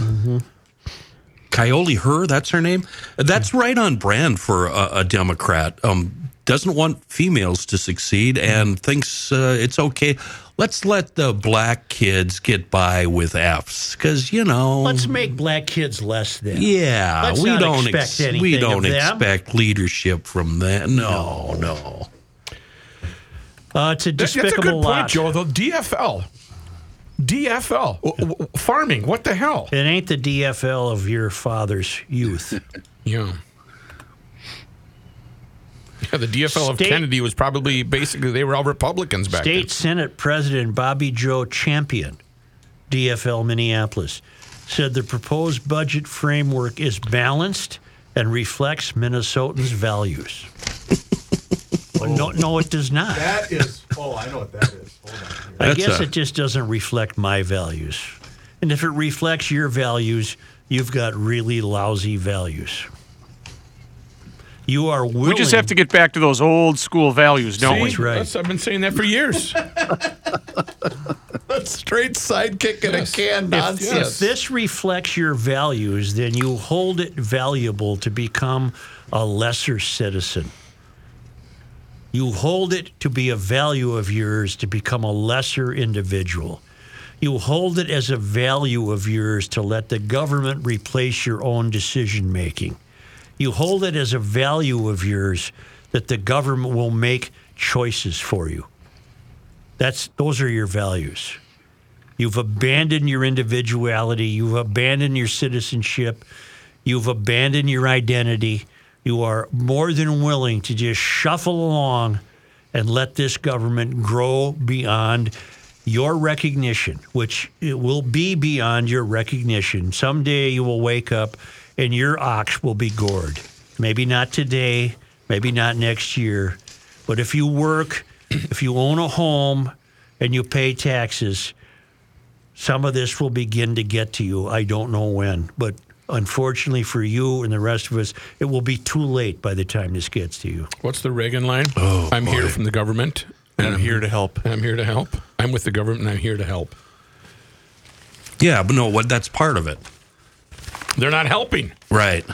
Speaker 5: Coyote Her, that's her name. That's right on brand for a, a Democrat. Um, doesn't want females to succeed and thinks uh, it's okay. Let's let the black kids get by with Fs because you know.
Speaker 2: Let's make black kids less than.
Speaker 5: yeah,
Speaker 2: Let's
Speaker 5: we
Speaker 2: not
Speaker 5: don't
Speaker 2: expect anything from them.
Speaker 5: we don't expect leadership from that. No, no.
Speaker 2: Uh, it's a
Speaker 3: That- That's a
Speaker 2: despicable
Speaker 3: good point. Joe. The DFL. DFL. W- w- farming. What the hell?
Speaker 2: It ain't the DFL of your father's youth.
Speaker 3: Yeah. Yeah, the DFL of Kennedy was probably basically they were all Republicans back then.
Speaker 2: State Senate President Bobby Joe Champion, DFL Minneapolis, said the proposed budget framework is balanced and reflects Minnesotans' values. Well, no, no, it does not.
Speaker 1: That is. Oh, I know what that is. Hold on.
Speaker 2: I
Speaker 5: That's
Speaker 2: guess
Speaker 5: a-
Speaker 2: it just doesn't reflect my values. And if it reflects your values, you've got really lousy values. You are willing.
Speaker 9: We just have to get back to those old school values, don't
Speaker 3: then.
Speaker 9: we?
Speaker 3: See?
Speaker 2: right.
Speaker 3: That's- I've been saying that for years.
Speaker 1: Straight sidekick and
Speaker 3: Yes.
Speaker 1: a can
Speaker 3: If-
Speaker 1: nonsense.
Speaker 3: yes.
Speaker 2: If this reflects your values, then you hold it valuable to become a lesser citizen. You hold it to be a value of yours to become a lesser individual. You hold it as a value of yours to let the government replace your own decision making. You hold it as a value of yours that the government will make choices for you. That's those are your values. You've abandoned your individuality. You've abandoned your citizenship. You've abandoned your identity. You are more than willing to just shuffle along and let this government grow beyond your recognition, which it will be beyond your recognition. Someday you will wake up and your ox will be gored. Maybe not today, maybe not next year, but if you work, if you own a home and you pay taxes, some of this will begin to get to you. I don't know when, but unfortunately for you and the rest of us, it will be too late by the time this gets to you.
Speaker 3: What's the Reagan line?
Speaker 5: Oh,
Speaker 3: I'm here from the government,
Speaker 1: And I'm here to help.
Speaker 3: I'm here to help. I'm with the government, and I'm here to help.
Speaker 5: Yeah, but no, what that's part of it.
Speaker 3: They're not helping,
Speaker 5: Right.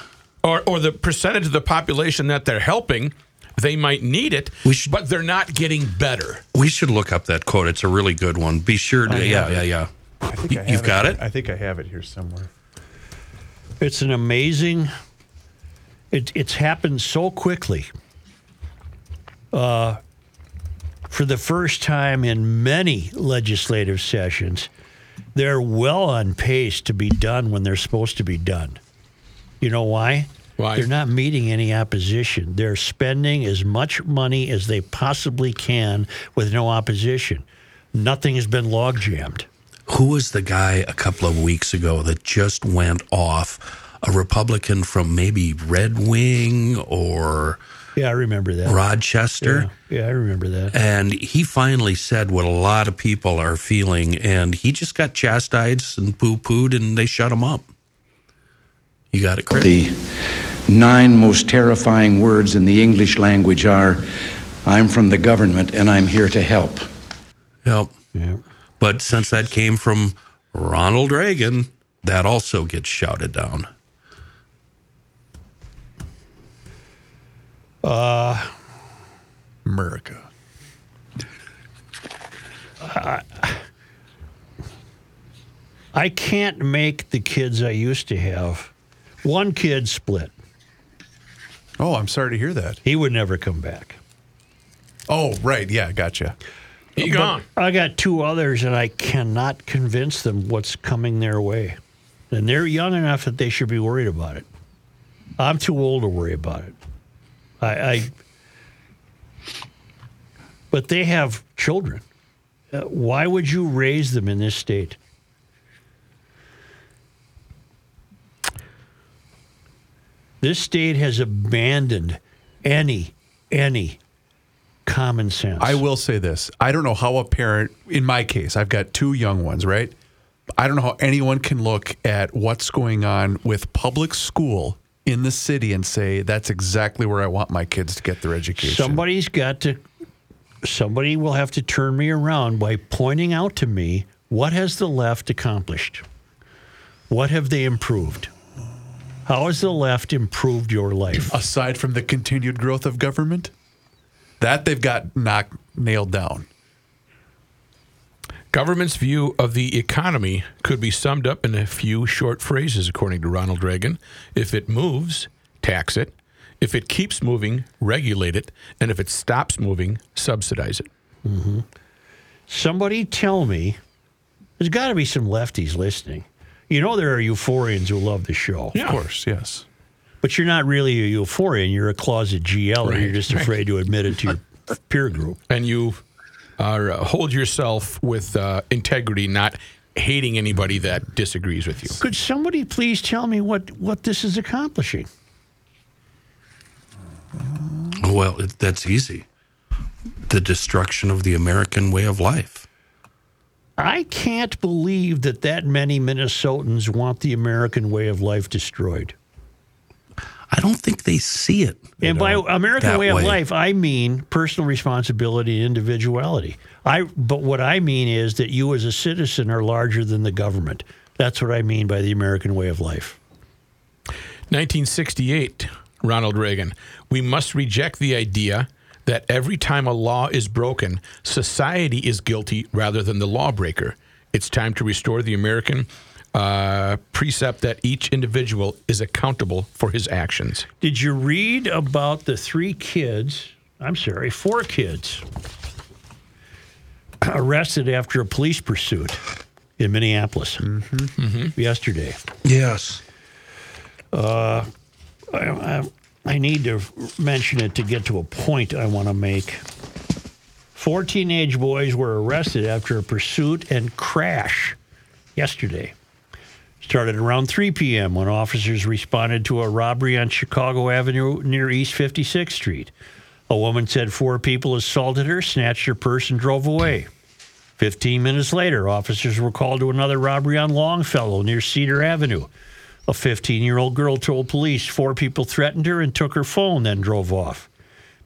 Speaker 3: or or the percentage of the population that they're helping, they might need it,
Speaker 5: We should-
Speaker 3: but they're not getting better.
Speaker 5: We should look up that quote. It's a really good one. Be sure to. Yeah, yeah, yeah.
Speaker 1: I think
Speaker 5: You-
Speaker 1: I
Speaker 5: you've
Speaker 1: have
Speaker 5: got it?
Speaker 1: I think I have it here somewhere.
Speaker 2: It's an amazing. It, it's happened so quickly. Uh, for the first time in many legislative sessions, they're well on pace to be done when they're supposed to be done. You know why?
Speaker 3: Why?
Speaker 2: They're not meeting any opposition. They're spending as much money as they possibly can with no opposition. Nothing has been log jammed.
Speaker 5: Who was the guy a couple of weeks ago that just went off? A Republican from maybe Red Wing or
Speaker 2: Yeah, I remember that.
Speaker 5: Rochester.
Speaker 2: Yeah, yeah, I remember that.
Speaker 5: And he finally said what a lot of people are feeling, and he just got chastised and poo pooed, and they shut him up. You got it, Chris?
Speaker 10: The nine most terrifying words in the English language are I'm from the government and I'm here to help.
Speaker 5: Help.
Speaker 2: Yeah.
Speaker 5: But since that came from Ronald Reagan, that also gets shouted down.
Speaker 1: America.
Speaker 2: I can't make the kids I used to have. One kid split.
Speaker 1: Oh, I'm sorry to hear that.
Speaker 2: He would never come back.
Speaker 1: Oh, right. Yeah, gotcha.
Speaker 3: He gone.
Speaker 2: I got two others, and I cannot convince them what's coming their way. And they're young enough that they should be worried about it. I'm too old to worry about it. I, I but they have children. Uh, why would you raise them in this state? This state has abandoned any any common sense.
Speaker 1: I will say this. I don't know how a parent, in my case, I've got two young ones, right? I don't know how anyone can look at what's going on with public school in the city and say that's exactly where I want my kids to get their education.
Speaker 2: Somebody's got to. Somebody will have to turn me around by pointing out to me what has the left accomplished. What have they improved? How has the left improved your life?
Speaker 1: aside from the continued growth of government, that they've got knocked nailed down.
Speaker 3: Government's view of the economy could be summed up in a few short phrases, according to Ronald Reagan. If it moves, tax it. If it keeps moving, regulate it. And if it stops moving, subsidize it. Mm-hmm.
Speaker 2: Somebody tell me. There's got to be some lefties listening. You know there are euphorians who love the show.
Speaker 1: Of course, yes.
Speaker 2: But you're not really a euphorian. You're a closet GL, or you're
Speaker 3: Right,
Speaker 2: just
Speaker 3: right.
Speaker 2: afraid to admit it to your peer group.
Speaker 3: And you are, uh, hold yourself with uh, integrity, not hating anybody that disagrees with you.
Speaker 2: Could somebody please tell me what, what this is accomplishing?
Speaker 5: Well, it, that's easy. The destruction of the American way of life.
Speaker 2: I can't believe that that many Minnesotans want the American way of life destroyed.
Speaker 5: I don't think they see it. You
Speaker 2: And by American
Speaker 5: that
Speaker 2: way, of life, I mean personal responsibility and individuality. I but what I mean is that you as a citizen are larger than the government. That's what I mean by the American way of life.
Speaker 3: 1968, Ronald Reagan. We must reject the idea that every time a law is broken, society is guilty rather than the lawbreaker. It's time to restore the American uh, precept that each individual is accountable for his actions.
Speaker 2: Did you read about the three kids? I'm sorry, four kids arrested after a police pursuit in Minneapolis mm-hmm. Mm-hmm. yesterday.
Speaker 5: Yes.
Speaker 2: Uh, I, I, I need to mention it to get to a point I want to make. Four teenage boys were arrested after a pursuit and crash yesterday. Started around 3 p.m. when officers responded to a robbery on Chicago Avenue near East 56th Street. A woman said four people assaulted her, snatched her purse, and drove away. 15 minutes later, officers were called to another robbery on Longfellow near Cedar Avenue. A 15 year old girl told police four people threatened her and took her phone, then drove off.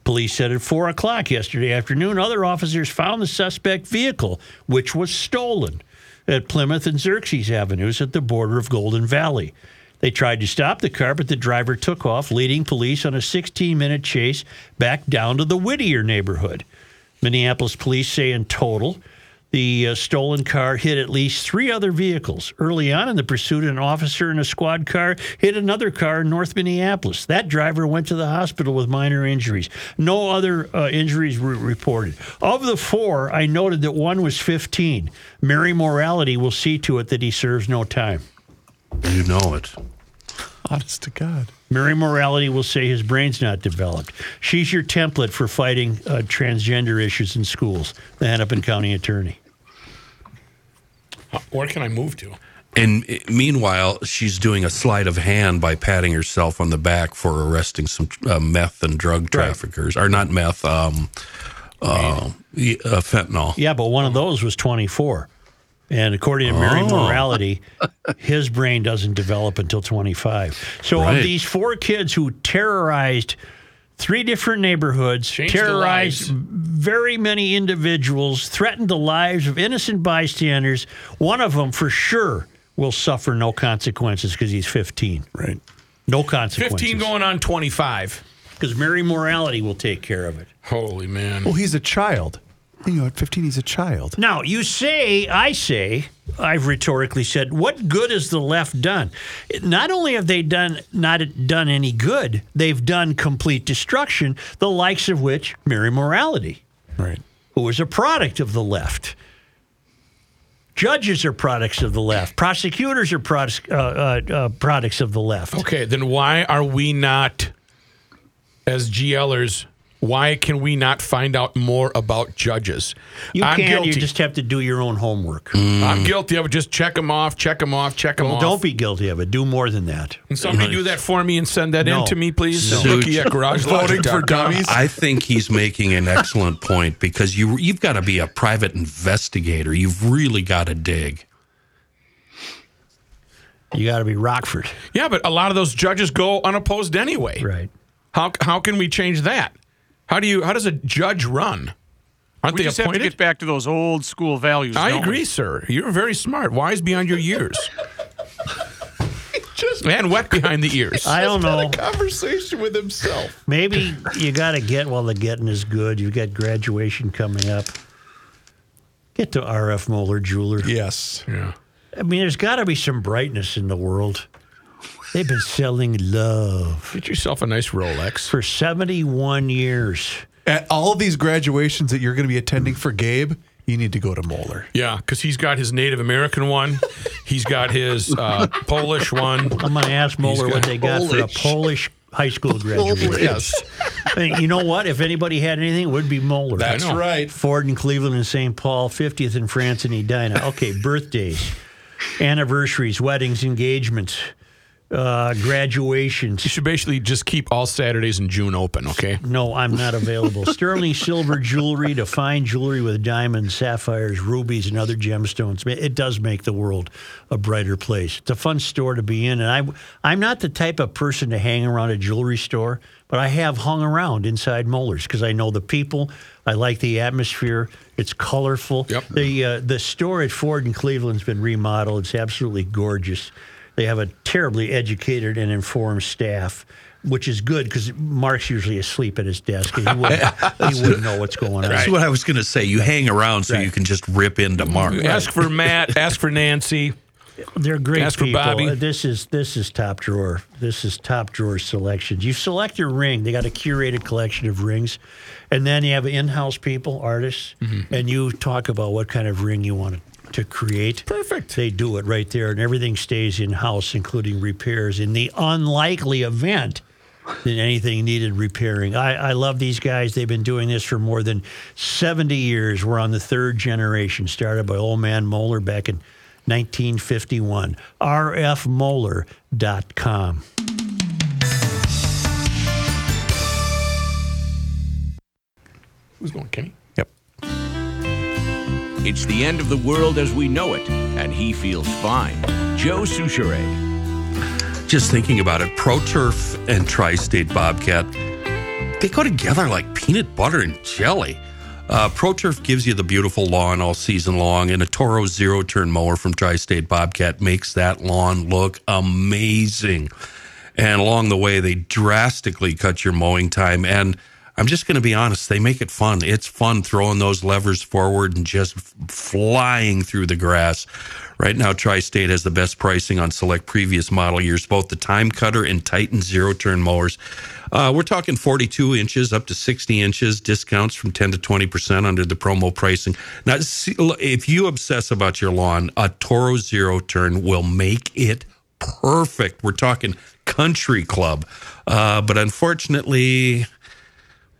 Speaker 2: Police said at 4 o'clock yesterday afternoon, other officers found the suspect vehicle, which was stolen, at Plymouth and Xerxes Avenues at the border of Golden Valley. They tried to stop the car, but the driver took off, leading police on a 16 minute chase back down to the Whittier neighborhood. Minneapolis police say in total, the uh, stolen car hit at least three other vehicles. Early on in the pursuit, an officer in a squad car hit another car in North Minneapolis. That driver went to the hospital with minor injuries. No other uh, injuries were reported. Of the four, I noted that one was 15. Mary Morality will see to it that he serves no time.
Speaker 5: You know it.
Speaker 1: Honest to God.
Speaker 2: Mary Morality will say his brain's not developed. She's your template for fighting uh, transgender issues in schools, the Hennepin County attorney.
Speaker 3: Where can I move to?
Speaker 5: And uh, meanwhile, she's doing a sleight of hand by patting herself on the back for arresting some uh, meth and drug traffickers, or not meth, um, uh, uh, fentanyl.
Speaker 2: Yeah, but one of those was 24. And according to Mary
Speaker 5: Oh.
Speaker 2: Morality, his brain doesn't develop until 25. So
Speaker 5: Right.
Speaker 2: of these four kids who terrorized three different neighborhoods,
Speaker 3: Changed
Speaker 2: terrorized very many individuals, threatened the lives of innocent bystanders, one of them for sure will suffer no consequences because he's 15.
Speaker 1: Right.
Speaker 2: No consequences.
Speaker 3: 15 going on 25.
Speaker 2: Because Mary Morality will take care of it.
Speaker 3: Holy man.
Speaker 1: Well, he's a child. You know, at 15, he's a child.
Speaker 2: Now, you say, I say, I've rhetorically said, what good has the left done? Not only have they done not done any good, they've done complete destruction, the likes of which Mary Morality,
Speaker 1: Right.
Speaker 2: who is a product of the left. Judges are products of the left. Prosecutors are products, uh, uh, uh, products of the left.
Speaker 3: Okay, then why are we not, as GLers, why can we not find out more about judges?
Speaker 2: You
Speaker 3: I'm
Speaker 2: can,
Speaker 3: guilty.
Speaker 2: you just have to do your own homework.
Speaker 3: I'm guilty of it. Just check them off, check them off, check them
Speaker 2: Well,
Speaker 3: off.
Speaker 2: don't be guilty of it. Do more than that.
Speaker 3: Can somebody do that for me and send that
Speaker 2: No.
Speaker 3: in to me, please?
Speaker 5: No.
Speaker 3: Rookie at
Speaker 1: Voting for dummies.
Speaker 5: I think he's making an excellent point because you you've got to be a private investigator. You've really got to dig.
Speaker 2: You got to be Rockford.
Speaker 3: Yeah, but a lot of those judges go unopposed anyway.
Speaker 2: Right.
Speaker 3: How how can we change that? How do you how does a judge run? Aren't
Speaker 9: We
Speaker 3: they
Speaker 9: just have to get back to those old school values.
Speaker 3: I
Speaker 9: don't we?
Speaker 3: agree, sir. You're very smart, wise beyond your years, just and wet behind the ears.
Speaker 2: I don't know.
Speaker 1: Conversation with himself.
Speaker 2: Maybe you got to get while the getting is good. You've got graduation coming up. Get to RF Moeller Jeweler.
Speaker 1: Yes.
Speaker 3: yeah.
Speaker 2: I mean, there's got to be some brightness in the world. They've been selling love
Speaker 3: Get yourself a nice Rolex.
Speaker 2: for 71 years.
Speaker 1: At all of these graduations that you're going to be attending for Gabe, you need to go to Moeller.
Speaker 3: Yeah, because he's got his Native American one, he's got his uh, Polish one.
Speaker 2: I'm going to ask Moeller what they got for a
Speaker 1: Polish.
Speaker 2: Polish high school graduation.
Speaker 1: Yes.
Speaker 2: And you know what? If anybody had anything, it would be Moeller.
Speaker 1: That's right.
Speaker 2: Ford in Cleveland and St. Paul, 50th in France and Edina. Okay, birthdays, anniversaries, weddings, engagements, uh, graduations.
Speaker 3: You should basically just keep all Saturdays in June open, okay?
Speaker 2: No, I'm not available. Sterling silver jewelry to fine jewelry with diamonds, sapphires, rubies, and other gemstones. It does make the world a brighter place. It's a fun store to be in, and I, I'm not the type of person to hang around a jewelry store, but I have hung around inside Moeller's because I know the people. I like the atmosphere. It's colorful.
Speaker 3: Yep.
Speaker 2: The uh, the store at Ford in Cleveland's been remodeled. It's absolutely gorgeous. They have a terribly educated and informed staff, which is good because Mark's usually asleep at his desk and he wouldn't, he wouldn't know what's going on.
Speaker 5: That's what I was going to say. You hang around so you can just rip into Mark.
Speaker 3: Ask for Matt, ask for Nancy.
Speaker 2: They're great
Speaker 3: Ask for
Speaker 2: people.
Speaker 3: Bobby.
Speaker 2: Uh, This is this is top drawer. This is top drawer selections. You select your ring. They got a curated collection of rings, and then you have in-house people, artists,
Speaker 3: Mm-hmm.
Speaker 2: and you talk about what kind of ring you want to create.
Speaker 3: Perfect.
Speaker 2: They do it right there, and everything stays in house, including repairs. In the unlikely event that anything needed repairing, I, I love these guys. They've been doing this for more than 70 years. We're on the third generation, started by old man Moeller back in 1951. rfmoeller.com.
Speaker 3: Who's going, Kenny?
Speaker 11: It's the end of the world as we know it, and he feels fine. Joe Soucheray.
Speaker 5: Just thinking about it, Pro Turf and Tri State Bobcat, they go together like peanut butter and jelly. Uh, Pro Turf gives you the beautiful lawn all season long, and a Toro zero turn mower from Tri State Bobcat makes that lawn look amazing. And along the way, they drastically cut your mowing time. And I'm just going to be honest, they make it fun. It's fun throwing those levers forward and just flying through the grass. Right now, Tri State has the best pricing on select previous model years, both the Time Cutter and Titan zero turn mowers. Uh, we're talking 42 inches up to 60 inches, discounts from 10 to 20% under the promo pricing. Now, if you obsess about your lawn, a Toro zero turn will make it perfect. We're talking country club. Uh, but unfortunately,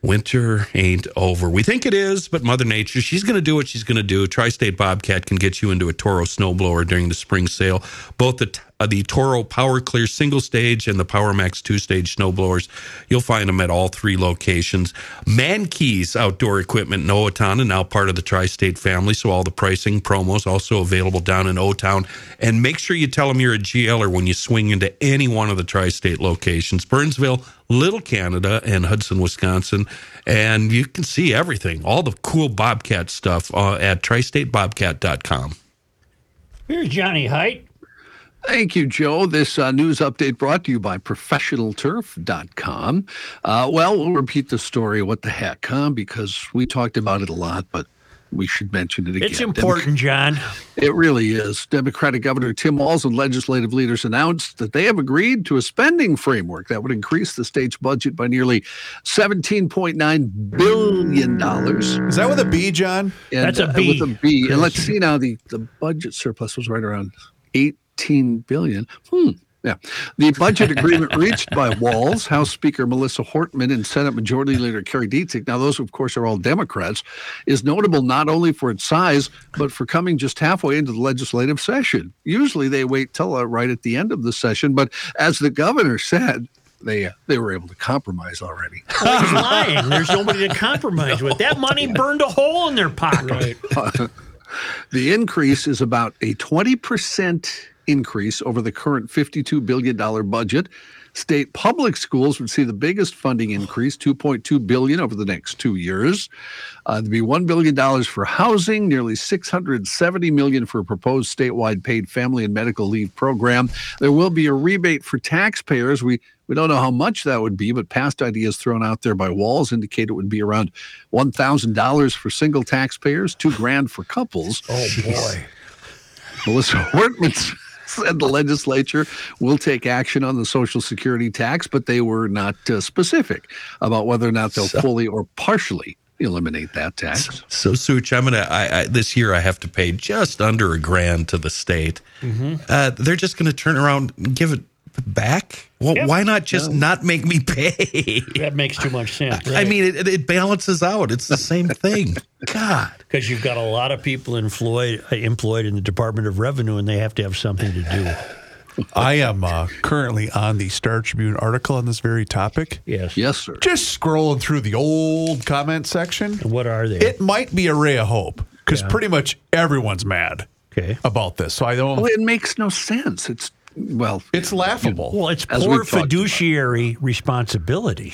Speaker 5: winter ain't over. We think it is, but Mother Nature, she's going to do what she's going to do. Tri State Bobcat can get you into a Toro snowblower during the spring sale. Both the uh, the Toro Power Clear single stage and the Power Max two stage snowblowers. You'll find them at all three locations. Mankeys Outdoor Equipment in Owatonna, now part of the Tri State family. So all the pricing promos also available down in O Town. And make sure you tell them you're a GLer when you swing into any one of the Tri State locations Burnsville, Little Canada, and Hudson, Wisconsin. And you can see everything, all the cool Bobcat stuff uh, at tristatebobcat.com.
Speaker 2: Here's Johnny Heidt.
Speaker 6: Thank you, Joe. This uh, news update brought to you by ProfessionalTurf.com. Uh, well, we'll repeat the story. What the heck, huh? Because we talked about it a lot, but we should mention it again.
Speaker 2: It's important, John.
Speaker 6: It really is. Democratic Governor Tim Walz and legislative leaders announced that they have agreed to a spending framework that would increase the state's budget by nearly $17.9 billion.
Speaker 1: Is that with a B, John?
Speaker 6: And,
Speaker 2: That's a
Speaker 6: uh, with a B. And let's see now, the, the budget surplus was right around 18 billion. Hmm. Yeah. The budget agreement reached by Walz, House Speaker Melissa Hortman, and Senate Majority Leader Kari Dziedzic, now those, of course, are all Democrats, is notable not only for its size, but for coming just halfway into the legislative session. Usually they wait till uh, right at the end of the session, but as the governor said, they uh, they were able to compromise already.
Speaker 2: Well, he's lying. There's nobody to compromise with. That money burned a hole in their pocket. Right.
Speaker 6: The increase is about a 20% increase over the current $52 billion budget. State public schools would see the biggest funding increase, 2.2 billion over the next two years. Uh, there'd be $1 billion for housing, nearly 670 million for a proposed statewide paid family and medical leave program. There will be a rebate for taxpayers. We we don't know how much that would be, but past ideas thrown out there by Walz indicate it would be around one thousand dollars for single taxpayers, two grand for couples.
Speaker 2: Oh boy.
Speaker 6: Melissa Hortman said the legislature will take action on the Social Security tax, but they were not uh, specific about whether or not they'll fully or partially eliminate that tax.
Speaker 5: So, Such, I'm gonna. I, I, this year I have to pay just under a grand to the state. Uh, they're just gonna turn around and give it back. Well,
Speaker 2: Yep.
Speaker 5: why not just not make me pay?
Speaker 2: That makes too much sense.
Speaker 5: I mean, it, it balances out. It's the same thing. God.
Speaker 2: because you've got a lot of people employed uh, employed in the Department of Revenue, and they have to have something to do.
Speaker 1: I am uh, currently on the Star Tribune article on this very topic.
Speaker 2: Yes.
Speaker 6: Yes, sir.
Speaker 1: Just scrolling through the old comment section.
Speaker 2: What are they?
Speaker 1: It might be a ray of hope because pretty much everyone's mad
Speaker 2: okay.
Speaker 1: about this. So I don't.
Speaker 6: Well, it makes no sense. It's well,
Speaker 1: It's laughable.
Speaker 2: Well, it's poor
Speaker 6: we've
Speaker 2: fiduciary responsibility.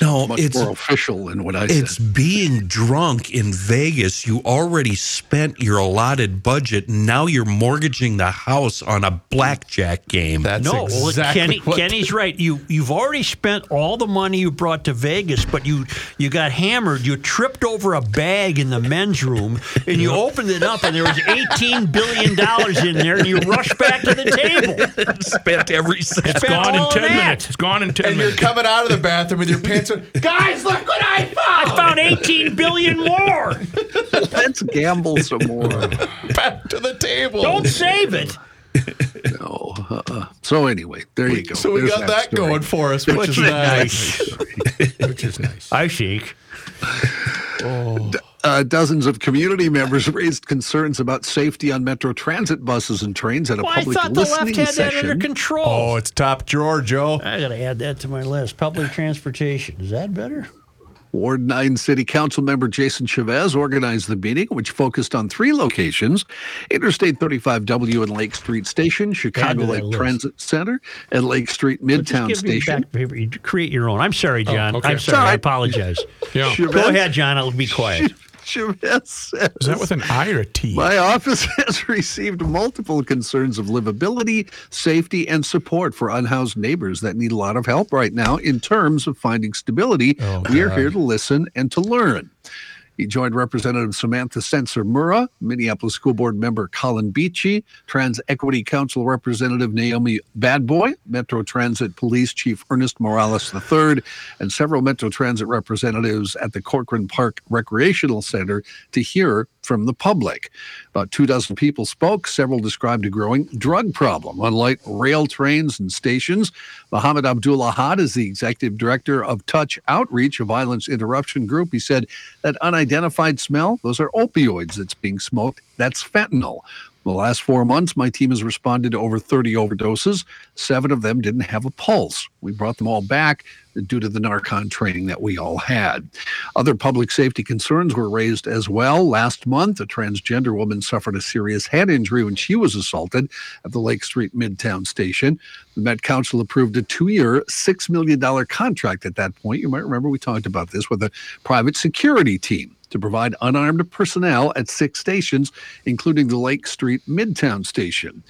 Speaker 5: No,
Speaker 6: much
Speaker 5: it's
Speaker 6: more official than what I
Speaker 5: it's
Speaker 6: said.
Speaker 5: It's being drunk in Vegas. You already spent your allotted budget. Now you're mortgaging the house on a blackjack game.
Speaker 1: That's
Speaker 2: no,
Speaker 1: exactly
Speaker 2: Kenny,
Speaker 1: what
Speaker 2: Kenny's right. You you've already spent all the money you brought to Vegas, but you you got hammered. You tripped over a bag in the men's room, and you opened it up, and there was eighteen billion dollars in there, and you rushed back to the table.
Speaker 5: spent every cent.
Speaker 3: It's
Speaker 2: Spent
Speaker 3: gone in 10
Speaker 2: that.
Speaker 3: minutes. It's gone in 10
Speaker 1: and you're
Speaker 3: minutes.
Speaker 1: coming out of the bathroom with your pants on. Guys, look what I found!
Speaker 2: I
Speaker 1: found!
Speaker 2: found eighteen billion more.
Speaker 6: Let's gamble some more.
Speaker 1: Back to the table.
Speaker 2: Don't save it.
Speaker 6: No. Uh-uh. So anyway, there you go.
Speaker 1: So we
Speaker 6: There's
Speaker 1: got that,
Speaker 6: story.
Speaker 1: going for us, which is nice.
Speaker 3: Which is nice.
Speaker 2: I shake.
Speaker 6: Uh, dozens of community members raised concerns about safety on Metro Transit buses and trains at a
Speaker 2: Well, I
Speaker 6: public
Speaker 2: thought the left
Speaker 6: listening
Speaker 2: had that under control.
Speaker 1: Oh, it's top drawer, Joe.
Speaker 2: I got to add that to my list. Public transportation. Is that better?
Speaker 6: Ward 9 City Council member Jason Chavez organized the meeting, which focused on three locations Interstate 35W and Lake Street Station, Chicago Lake
Speaker 2: list.
Speaker 6: Transit Center, and Lake Street
Speaker 2: But just
Speaker 6: Midtown
Speaker 2: give me
Speaker 6: Station.
Speaker 2: back paper. Create your own. I'm sorry, John.
Speaker 3: okay.
Speaker 2: I'm sorry.
Speaker 6: Sorry.
Speaker 2: I apologize.
Speaker 3: Yeah.
Speaker 6: Chavez,
Speaker 2: Go ahead, John. I'll be quiet.
Speaker 6: Chavez says,
Speaker 3: Is that with an I or a T?
Speaker 6: My office has received multiple concerns of livability, safety, and support for unhoused neighbors that need a lot of help right now in terms of finding stability. Oh, we are here to listen and to learn. He joined Representative Samantha Sencer-Mura, Minneapolis School Board member Collin Beachy, Trans Equity Council Representative Naomi Badboy, Metro Transit Police Chief Ernest Morales III, and several Metro Transit representatives at the Corcoran Park Recreational Center to hear from the public. About two dozen people spoke. Several described a growing drug problem on light rail trains and stations. Mohammed Abdul-Hadi is the executive director of Touch Outreach, a violence interruption group. He said that unidentified smell, those are opioids that's being smoked. That's fentanyl. The last four months, my team has responded to over 30 overdoses. Seven of them didn't have a pulse. We brought them all back due to the Narcan training that we all had. Other public safety concerns were raised as well. Last month, a transgender woman suffered a serious head injury when she was assaulted at the Lake Street Midtown station. The Met Council approved a two year, $6 million contract at that point. You might remember we talked about this with a private security team to provide unarmed personnel at six stations, including the Lake Street Midtown station.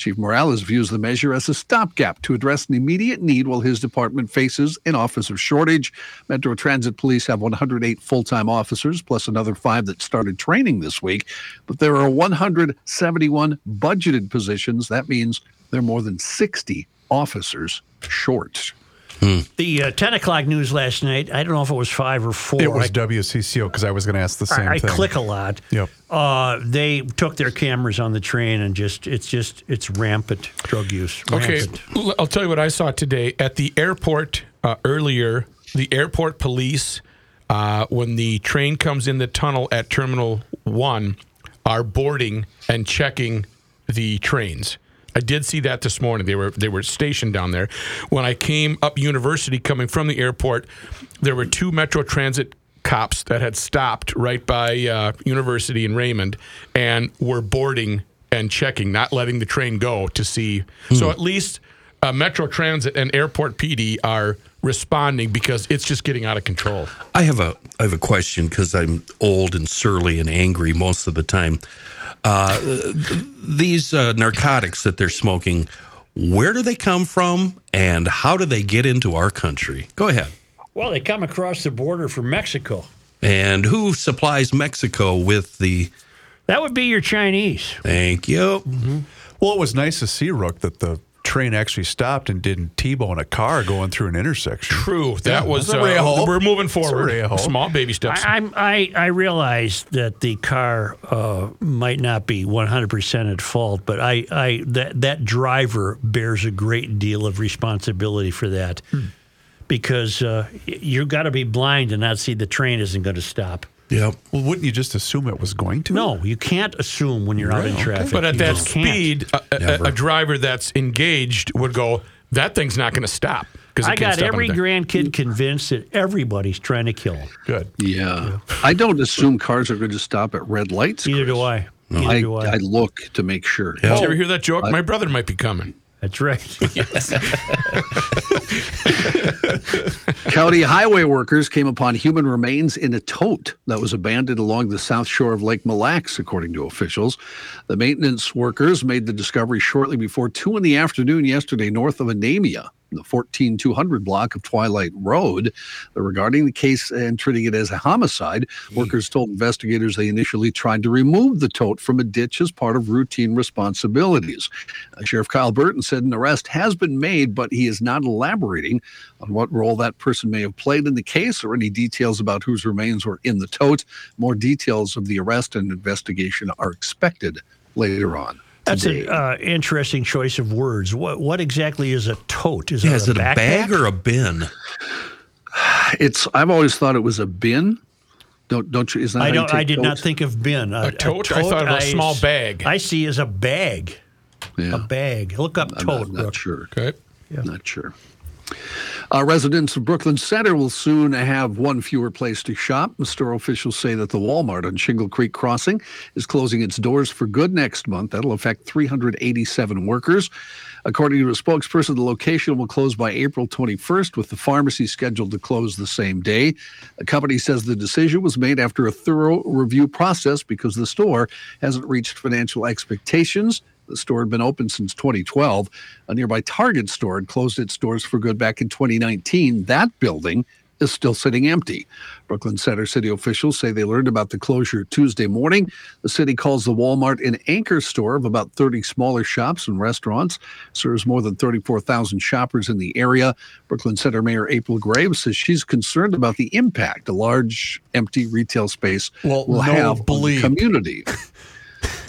Speaker 6: Chief Morales views the measure as a stopgap to address an immediate need while his department faces an officer shortage. Metro Transit Police have 108 full time officers, plus another five that started training this week. But there are 171 budgeted positions. That means there are more than 60 officers short.
Speaker 2: The uh, 10 o'clock news last night, I don't know if it was five or four.
Speaker 1: It was
Speaker 2: I,
Speaker 1: WCCO because I was going to ask the same
Speaker 2: I, I
Speaker 1: thing.
Speaker 2: click a lot.
Speaker 1: Yep.
Speaker 2: Uh, they took their cameras on the train and just, it's just, it's rampant drug use.
Speaker 3: Okay,
Speaker 2: Rampant.
Speaker 3: l- I'll tell you what I saw today at the airport uh, earlier. The airport police, uh, when the train comes in the tunnel at Terminal One, are boarding and checking the trains. I did see that this morning. They were they were stationed down there. When I came up University, coming from the airport, there were two Metro Transit cops that had stopped right by uh, University in Raymond and were boarding and checking, not letting the train go to see. So at least uh, Metro Transit and Airport PD are responding because it's just getting out of control.
Speaker 5: I have a I have a question because I'm old and surly and angry most of the time. Uh, these uh, narcotics that they're smoking, where do they come from, and how do they get into our country? Go ahead.
Speaker 2: Well, they come across the border from Mexico.
Speaker 5: And who supplies Mexico with the?
Speaker 2: That would be your Chinese.
Speaker 5: Thank you.
Speaker 1: Well, it was nice to see, Rook, that the train actually stopped and didn't T-bone a car going through an intersection.
Speaker 3: True, that
Speaker 1: Yeah,
Speaker 3: was
Speaker 1: a ray of
Speaker 3: uh,
Speaker 1: hope.
Speaker 3: we're moving
Speaker 1: That's a
Speaker 3: forward.
Speaker 1: hope.
Speaker 3: Small baby steps.
Speaker 2: I, I'm, I, I realize that the car uh, might not be 100% at fault, but I, I that, that driver bears a great deal of responsibility for that because uh, you've got to be blind and not see the train isn't going to stop.
Speaker 5: Yep.
Speaker 1: Well, wouldn't you just assume it was going to?
Speaker 2: No, you can't assume when you're out in
Speaker 1: Right, okay.
Speaker 2: traffic.
Speaker 3: But at
Speaker 2: You
Speaker 3: that
Speaker 2: just can't.
Speaker 3: speed, a, a,
Speaker 5: Never.
Speaker 3: a driver that's engaged would go, that thing's not going to stop. Because
Speaker 2: I got every grandkid convinced that everybody's trying to kill him.
Speaker 1: Good.
Speaker 6: Yeah. I don't assume cars are going to stop at red lights.
Speaker 2: Neither do I. Neither
Speaker 6: I,
Speaker 2: do I.
Speaker 6: I look to make sure.
Speaker 3: Did you ever hear that joke? My brother might be coming.
Speaker 2: That's right. Yes.
Speaker 6: County highway workers came upon human remains in a tote that was abandoned along the south shore of Lake Mille Lacs, according to officials. The maintenance workers made the discovery shortly before 2 in the afternoon yesterday north of Onamia, the 14200 block of Twilight Road. Regarding the case and treating it as a homicide, workers told investigators they initially tried to remove the tote from a ditch as part of routine responsibilities. Uh, Sheriff Kyle Burton said an arrest has been made, but he is not elaborating on what role that person may have played in the case or any details about whose remains were in the tote. More details of the arrest and investigation are expected later on.
Speaker 2: That's
Speaker 6: today.
Speaker 2: an uh, interesting choice of words. What what exactly is a tote? Is
Speaker 5: Yeah,
Speaker 2: it
Speaker 5: is
Speaker 2: a
Speaker 5: it a bag or a bin?
Speaker 6: It's I've always thought it was a bin, Don't don't you? Is that
Speaker 2: I
Speaker 6: how you
Speaker 2: don't. I
Speaker 6: take
Speaker 2: did not think of bin. A,
Speaker 3: A tote? I thought of a
Speaker 2: I
Speaker 3: small
Speaker 2: s-
Speaker 3: bag.
Speaker 2: I see as a bag.
Speaker 6: Yeah.
Speaker 2: A bag. Look up
Speaker 6: I'm
Speaker 2: tote.
Speaker 6: not, not sure.
Speaker 3: Okay. Yeah.
Speaker 6: Not sure. Uh, residents of Brooklyn Center will soon have one fewer place to shop. Store officials say that the Walmart on Shingle Creek Crossing is closing its doors for good next month. That'll affect 387 workers. According to a spokesperson, the location will close by April 21st, with the pharmacy scheduled to close the same day. The company says the decision was made after a thorough review process because the store hasn't reached financial expectations. The store had been open since 2012. A nearby Target store had closed its doors for good back in 2019. That building is still sitting empty. Brooklyn Center city officials say they learned about the closure Tuesday morning. The city calls the Walmart an anchor store of about 30 smaller shops and restaurants, serves more than 34,000 shoppers in the area. Brooklyn Center Mayor April Graves says she's concerned about the impact a large empty retail space
Speaker 1: Well,
Speaker 6: will
Speaker 1: no
Speaker 6: have
Speaker 1: bleep.
Speaker 6: on the community.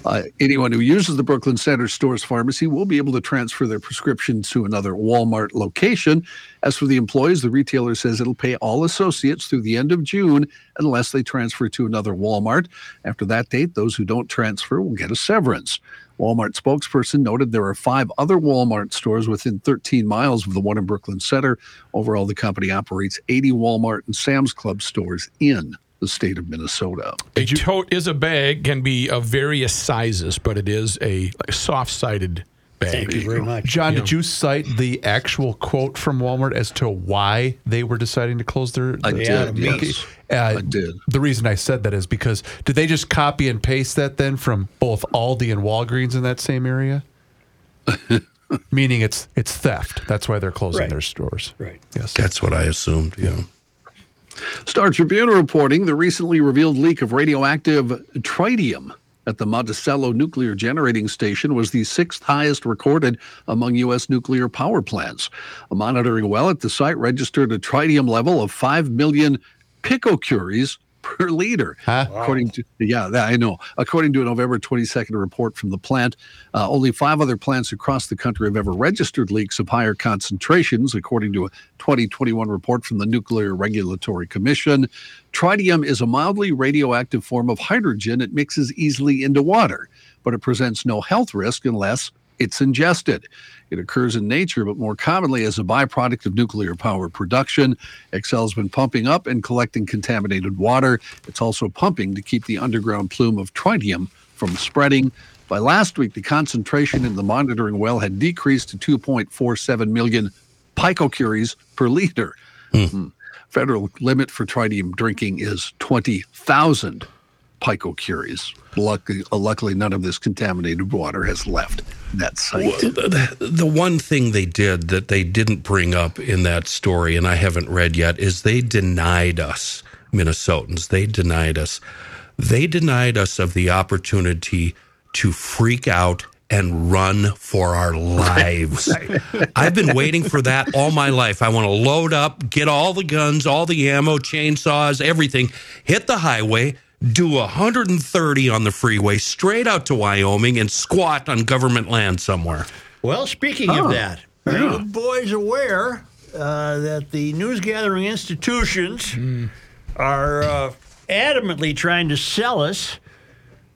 Speaker 6: Uh, anyone who uses the Brooklyn Center Stores pharmacy will be able to transfer their prescription to another Walmart location. As for the employees, the retailer says it'll pay all associates through the end of June unless they transfer to another Walmart. After that date, those who don't transfer will get a severance. Walmart spokesperson noted there are five other Walmart stores within 13 miles of the one in Brooklyn Center. Overall, the company operates 80 Walmart and Sam's Club stores in the state of Minnesota.
Speaker 3: A tote is a bag, can be of various sizes, but it is a soft-sided bag.
Speaker 2: Thank you very much.
Speaker 1: John, did you cite the actual quote from Walmart as to why they were deciding to close their?
Speaker 6: I
Speaker 1: their-
Speaker 6: did, yes.
Speaker 1: Uh,
Speaker 6: I did.
Speaker 1: The reason I said that is because did they just copy and paste that then from both Aldi and Walgreens in that same area? Meaning it's it's theft. That's why they're closing
Speaker 2: Right.
Speaker 1: their stores.
Speaker 2: Right.
Speaker 1: Yes.
Speaker 5: That's what I assumed. Yeah.
Speaker 6: Star Tribune reporting the recently revealed leak of radioactive tritium at the Monticello nuclear generating station was the sixth highest recorded among U.S. nuclear power plants. A monitoring well at the site registered a tritium level of 5 million picocuries per liter.
Speaker 1: Huh?
Speaker 6: According to yeah, I know. According to a November 22nd report from the plant, uh, only five other plants across the country have ever registered leaks of higher concentrations, according to a 2021 report from the Nuclear Regulatory Commission. Tritium is a mildly radioactive form of hydrogen. It mixes easily into water, but it presents no health risk unless it's ingested. It occurs in nature, but more commonly as a byproduct of nuclear power production. Xcel's been pumping up and collecting contaminated water. It's also pumping to keep the underground plume of tritium from spreading. By last week, the concentration in the monitoring well had decreased to 2.47 million picocuries per liter. Hmm. Federal limit for tritium drinking is 20,000 picocuries. Luckily, uh, luckily, none of this contaminated water has left that site.
Speaker 5: The, the one thing they did that they didn't bring up in that story, and I haven't read yet, is they denied us, Minnesotans, they denied us. They denied us of the opportunity to freak out and run for our lives. I've been waiting for that all my life. I want to load up, get all the guns, all the ammo, chainsaws, everything, hit the highway, do 130 on the freeway straight out to Wyoming and squat on government land somewhere.
Speaker 2: Well, speaking
Speaker 6: Oh,
Speaker 2: of that, are you boys aware uh, that the news gathering institutions
Speaker 6: Hmm.
Speaker 2: are uh, adamantly trying to sell us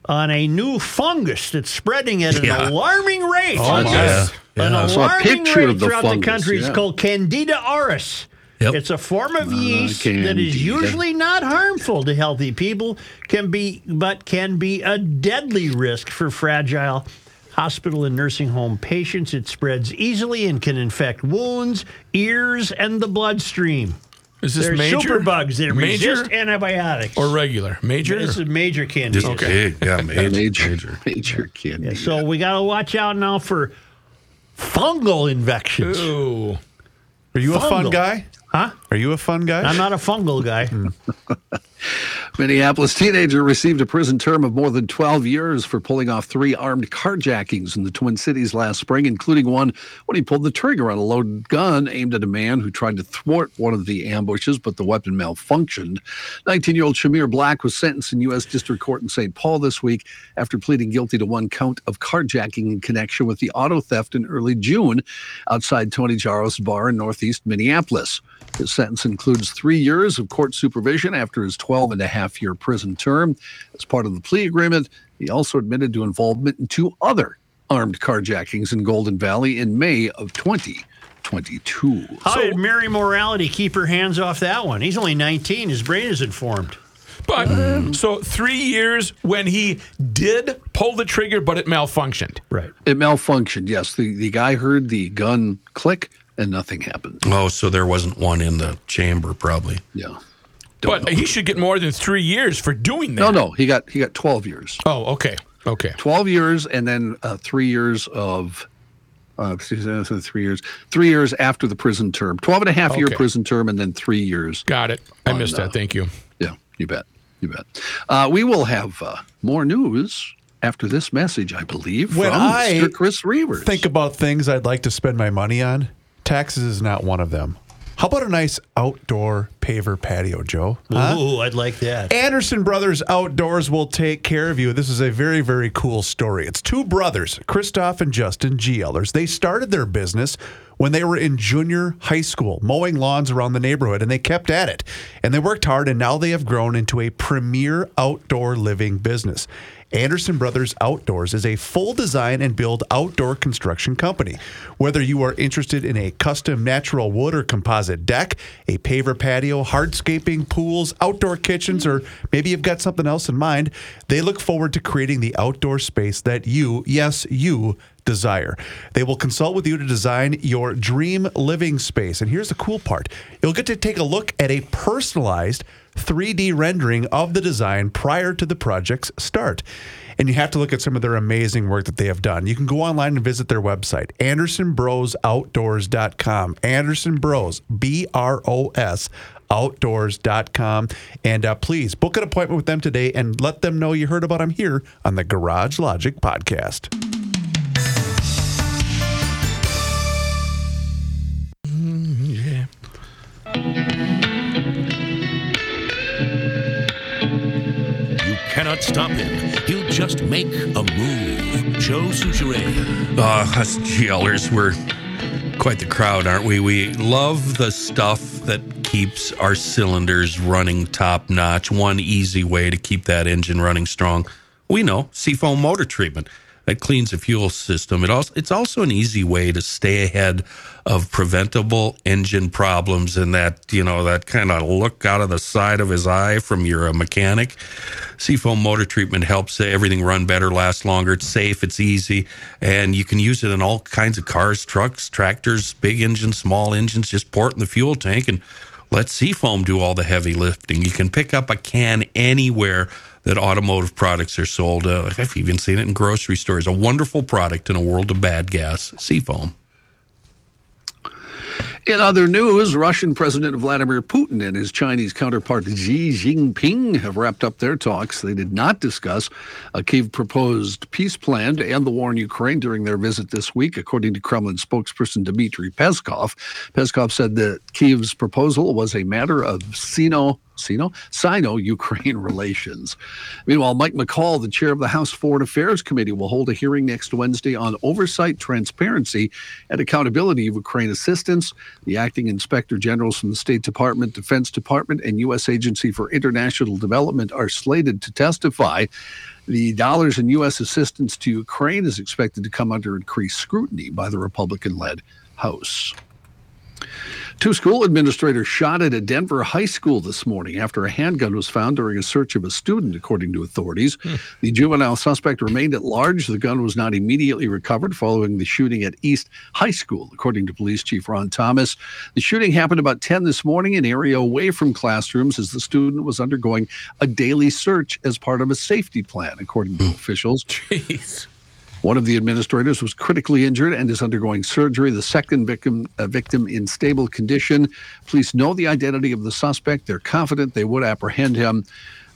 Speaker 2: on a new fungus that's spreading at an
Speaker 5: Yeah.
Speaker 2: alarming rate?
Speaker 1: Oh, my.
Speaker 5: Yeah.
Speaker 2: An
Speaker 5: Yeah.
Speaker 6: I saw a
Speaker 2: alarming
Speaker 6: picture
Speaker 2: rate
Speaker 6: of the
Speaker 2: throughout the
Speaker 6: fungus,
Speaker 2: country. It's called Candida auris.
Speaker 5: Yep.
Speaker 2: It's a form of yeast that
Speaker 6: Candida.
Speaker 2: is usually not harmful to healthy people, can be but can be a deadly risk for fragile hospital and nursing home patients. It spreads easily and can infect wounds, ears, and the bloodstream.
Speaker 3: Is this
Speaker 2: They're
Speaker 3: major?
Speaker 2: superbugs that
Speaker 3: major
Speaker 2: resist antibiotics.
Speaker 3: or regular? Major?
Speaker 2: this is major candida.
Speaker 5: Just big. Yeah, major.
Speaker 6: Major,
Speaker 5: major.
Speaker 6: major candy.
Speaker 2: So we got to watch out now for fungal infections.
Speaker 3: Ooh.
Speaker 1: Are you a fun
Speaker 2: Fungal.
Speaker 1: guy?
Speaker 2: Huh?
Speaker 1: Are you a fun guy?
Speaker 2: I'm not a fungal guy. Hmm.
Speaker 6: Minneapolis teenager received a prison term of more than 12 years for pulling off three armed carjackings in the Twin Cities last spring, including one when he pulled the trigger on a loaded gun aimed at a man who tried to thwart one of the ambushes, but the weapon malfunctioned. 19 year old Shamir Black was sentenced in U.S. District Court in St. Paul this week after pleading guilty to one count of carjacking in connection with the auto theft in early June outside Tony Jaros' bar in northeast Minneapolis. His sentence includes three years of court supervision after his 12 and a half year prison term. As part of the plea agreement, he also admitted to involvement in two other armed carjackings in Golden Valley in May of 2022.
Speaker 2: How did Mary Morality keep her hands off that one? He's only 19. His brain is informed.
Speaker 3: But hmm. so three years when he did pull the trigger, but it malfunctioned.
Speaker 2: Right.
Speaker 6: It malfunctioned, yes. The, the guy heard the gun click and nothing happened.
Speaker 5: Oh, so there wasn't one in the chamber, probably.
Speaker 6: Yeah.
Speaker 3: but he should get more than three years for doing that.
Speaker 6: No, no, he got he got 12 years.
Speaker 3: Oh, okay. Okay.
Speaker 6: 12 years and then uh, three years of uh, excuse me, so three years three years after the prison term 12 and a half year prison term and then three years
Speaker 3: Got it. I
Speaker 6: On,
Speaker 3: missed
Speaker 6: uh,
Speaker 3: that. Thank you.
Speaker 6: yeah you bet you bet uh, we will have uh, more news after this message i believe
Speaker 1: When
Speaker 6: from
Speaker 1: I
Speaker 6: Mr. chris reavers
Speaker 1: Think about things I'd like to spend my money on. Taxes is not one of them. How about a nice outdoor paver patio, Joe? Huh?
Speaker 2: Ooh, I'd like that.
Speaker 1: Anderson Brothers Outdoors will take care of you. This is a very, very cool story. It's two brothers, Christoph and Justin G. Ellers. They started their business when they were in junior high school, mowing lawns around the neighborhood, and they kept at it. And they worked hard, and now they have grown into a premier outdoor living business. Anderson Brothers Outdoors is a full design and build outdoor construction company. Whether you are interested in a custom natural wood or composite deck, a paver patio, hardscaping, pools, outdoor kitchens, or maybe you've got something else in mind, they look forward to creating the outdoor space that you, yes, you, desire. They will consult with you to design your dream living space. And here's the cool part you'll get to take a look at a personalized 3D rendering of the design prior to the project's start. And you have to look at some of their amazing work that they have done. You can go online and visit their website, AndersonBrosOutdoors.com. Anderson Bros, B R O S, outdoors.com. And uh, please book an appointment with them today and let them know you heard about them here on the Garage Logic podcast.
Speaker 11: Cannot stop him. He'll just make a move. Joe Soucheray.
Speaker 5: Uh, us GLers, we're quite the crowd, aren't we? We love the stuff that keeps our cylinders running top notch. One easy way to keep that engine running strong. We know Seafoam motor treatment that cleans the fuel system. It also it's also an easy way to stay ahead of preventable engine problems and that you know that kind of look out of the side of his eye from your uh, mechanic. Seafoam motor treatment helps everything run better, last longer. It's safe, it's easy, and you can use it in all kinds of cars, trucks, tractors, big engines, small engines. Just pour it in the fuel tank and let Seafoam do all the heavy lifting. You can pick up a can anywhere that automotive products are sold. Uh, I've even seen it in grocery stores. A wonderful product in a world of bad gas. Seafoam.
Speaker 6: In other news, Russian President Vladimir Putin and his Chinese counterpart Xi Jinping have wrapped up their talks. They did not discuss a Kiev proposed peace plan to end the war in Ukraine during their visit this week, according to Kremlin spokesperson Dmitry Peskov. Peskov said that Kiev's proposal was a matter of Sino Sino Sino Ukraine relations. Meanwhile, Mike McCaul, the chair of the House Foreign Affairs Committee, will hold a hearing next Wednesday on oversight, transparency, and accountability of Ukraine assistance. The acting inspector generals from the State Department, Defense Department, and U.S. Agency for International Development are slated to testify. The dollars in U.S. assistance to Ukraine is expected to come under increased scrutiny by the Republican led House. Two school administrators shot at a Denver high school this morning after a handgun was found during a search of a student, according to authorities. Hmm. The juvenile suspect remained at large. The gun was not immediately recovered following the shooting at East High School, according to Police Chief Ron Thomas. The shooting happened about 10 this morning, in an area away from classrooms, as the student was undergoing a daily search as part of a safety plan, according to hmm. officials.
Speaker 3: Jeez.
Speaker 6: One of the administrators was critically injured and is undergoing surgery. The second victim, a victim in stable condition. Police know the identity of the suspect. They're confident they would apprehend him.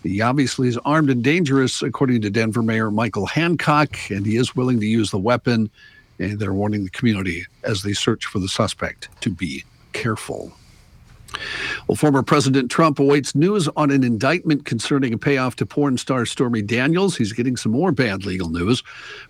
Speaker 6: He obviously is armed and dangerous, according to Denver Mayor Michael Hancock, and he is willing to use the weapon. And they're warning the community as they search for the suspect to be careful. Well, former President Trump awaits news on an indictment concerning a payoff to porn star Stormy Daniels. He's getting some more bad legal news.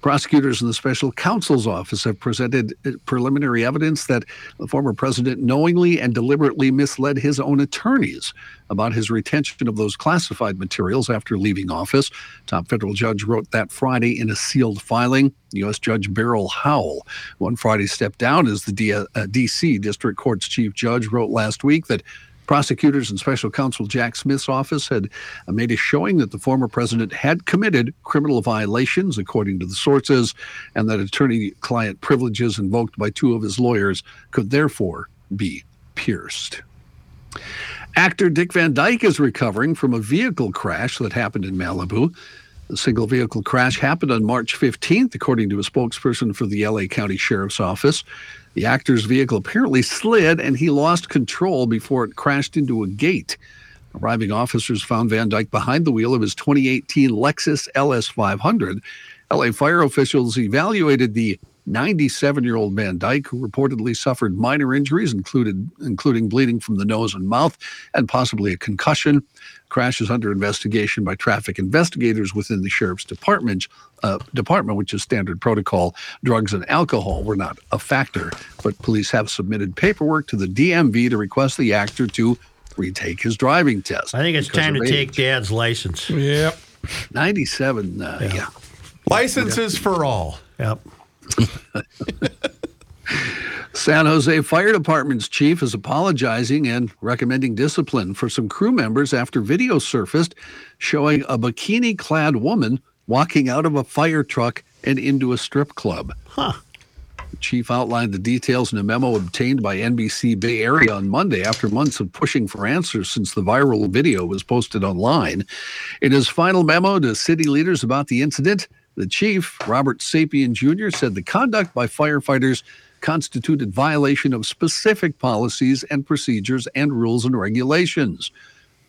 Speaker 6: Prosecutors in the special counsel's office have presented uh, preliminary evidence that the former president knowingly and deliberately misled his own attorneys about his retention of those classified materials after leaving office. Top federal judge wrote that Friday in a sealed filing. U.S. Judge Beryl Howell, one Friday stepped down as the uh, D.C. District Court's chief judge, wrote last week that Prosecutors and special counsel Jack Smith's office had uh, made a showing that the former president had committed criminal violations, according to the sources, and that attorney client privileges invoked by two of his lawyers could therefore be pierced. Actor Dick Van Dyke is recovering from a vehicle crash that happened in Malibu. The single vehicle crash happened on March 15th, according to a spokesperson for the LA County Sheriff's Office. The actor's vehicle apparently slid and he lost control before it crashed into a gate. Arriving officers found Van Dyke behind the wheel of his 2018 Lexus LS500. LA fire officials evaluated the 97 year old Van Dyke, who reportedly suffered minor injuries, included, including bleeding from the nose and mouth and possibly a concussion. Crash is under investigation by traffic investigators within the sheriff's department, uh, department, which is standard protocol. Drugs and alcohol were not a factor, but police have submitted paperwork to the DMV to request the actor to retake his driving test.
Speaker 2: I think it's time to
Speaker 6: age.
Speaker 2: take Dad's license.
Speaker 3: Yep.
Speaker 6: 97. Uh, yeah.
Speaker 1: Licenses for all.
Speaker 2: Yep.
Speaker 6: San Jose Fire Department's chief is apologizing and recommending discipline for some crew members after video surfaced showing a bikini clad woman walking out of a fire truck and into a strip club.
Speaker 2: Huh.
Speaker 6: The chief outlined the details in a memo obtained by NBC Bay Area on Monday after months of pushing for answers since the viral video was posted online. In his final memo to city leaders about the incident, the chief, Robert Sapien Jr., said the conduct by firefighters constituted violation of specific policies and procedures and rules and regulations.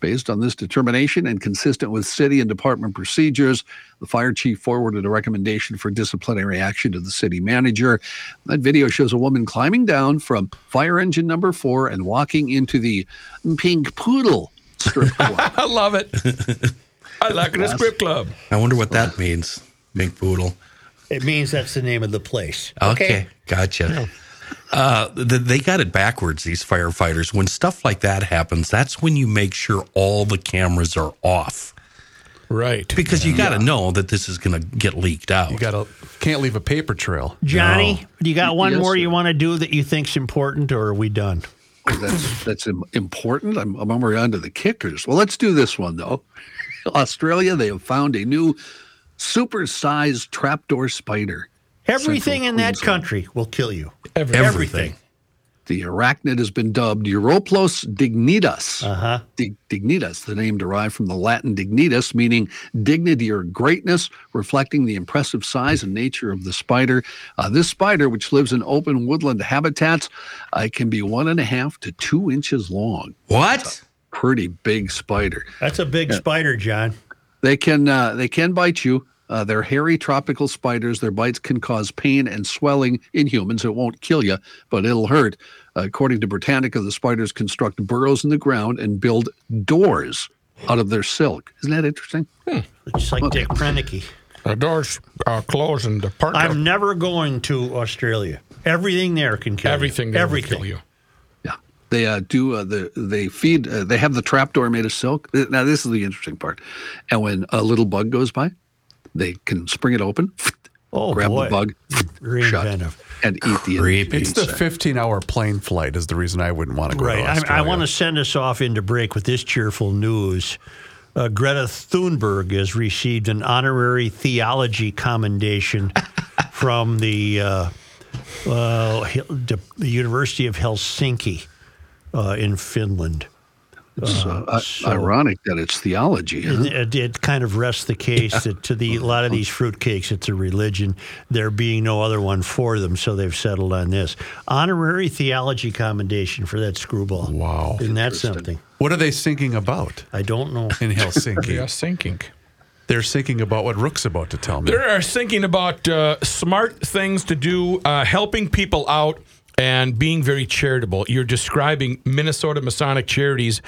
Speaker 6: Based on this determination and consistent with city and department procedures, the fire chief forwarded a recommendation for disciplinary action to the city manager. That video shows a woman climbing down from fire engine number four and walking into the Pink Poodle strip club.
Speaker 3: I love it. I like it a strip club.
Speaker 5: I wonder what that means. Big poodle.
Speaker 2: It means that's the name of the place.
Speaker 5: Okay, gotcha. Uh, th- they got it backwards. These firefighters. When stuff like that happens, that's when you make sure all the cameras are off
Speaker 3: Right.
Speaker 5: because you got to know that this is going to get leaked out.
Speaker 1: You gotta can't leave a paper trail.
Speaker 2: Johnny, you got one
Speaker 6: Yes,
Speaker 2: more
Speaker 6: sir.
Speaker 2: you want to do that you think's important, or are we done?
Speaker 6: that's that's important. I'm, I'm already on to the kickers. Well, let's do this one though. Australia, they have found a new super-sized trapdoor spider.
Speaker 2: Everything
Speaker 6: Central
Speaker 2: in that
Speaker 6: Queensland.
Speaker 2: country will kill you.
Speaker 3: Everything.
Speaker 2: Everything.
Speaker 6: The arachnid has been dubbed Euoplos dignitas.
Speaker 2: Uh huh.
Speaker 6: Dig- dignitas, the name derived from the Latin dignitas, meaning dignity or greatness, reflecting the impressive size and nature of the spider. Uh, this spider, which lives in open woodland habitats, uh, can be one and a half to two inches long.
Speaker 5: What?
Speaker 6: Pretty big spider.
Speaker 2: That's a big spider, John.
Speaker 6: They can uh, they can bite you. Uh, they're hairy tropical spiders. Their bites can cause pain and swelling in humans. It won't kill you, but it'll hurt. according to Britannica, the spiders construct burrows in the ground and build doors out of their silk. Isn't that interesting?
Speaker 2: Just like Dick Prenicky.
Speaker 3: The doors are closed and the park.
Speaker 2: I'm never going to Australia. Everything there can kill
Speaker 3: everything
Speaker 2: you.
Speaker 3: there will
Speaker 2: Everything.
Speaker 3: kill you.
Speaker 6: Yeah, they uh, do. Uh, the they feed. Uh, they have the trapdoor made of silk. Now this is the interesting part. And when a little bug goes by, they can spring it open,
Speaker 2: Oh,
Speaker 6: grab
Speaker 2: boy.
Speaker 6: the bug, shut,
Speaker 2: inventive.
Speaker 6: and eat the
Speaker 5: Creepy.
Speaker 1: It's the 15 hour plane flight is the reason I wouldn't want to go
Speaker 2: Right.
Speaker 1: to
Speaker 2: I,
Speaker 1: Australia.
Speaker 2: I want to send us off into break with this cheerful news. Uh, Greta Thunberg has received an honorary theology commendation from the uh, uh, the the University of Helsinki uh, in Finland.
Speaker 6: It's uh, i-
Speaker 2: so-
Speaker 6: ironic that it's theology. Huh?
Speaker 2: It, it, it kind of rests the case that to the a lot of these fruitcakes, it's a religion. There being no other one for them, so they've settled on this honorary theology commendation for that screwball.
Speaker 1: Wow.
Speaker 2: Isn't that something?
Speaker 1: What are they thinking about
Speaker 2: I don't know.
Speaker 1: in Helsinki?
Speaker 3: They are thinking.
Speaker 1: They're thinking about what Rook's about to tell me.
Speaker 3: They are thinking about uh, smart things to do, uh, helping people out, and being very charitable. You're describing Minnesota Masonic Charities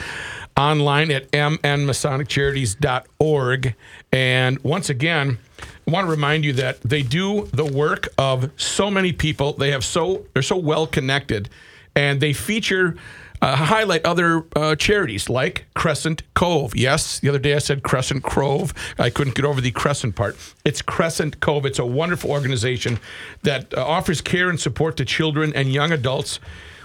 Speaker 3: online at mnmasoniccharities.org. And once again, I want to remind you that they do the work of so many people. They have so they're so well connected, and they feature uh, highlight other uh, charities like Crescent Cove. Yes, the other day I said Crescent Cove. I couldn't get over the Crescent part. It's Crescent Cove. It's a wonderful organization that uh, offers care and support to children and young adults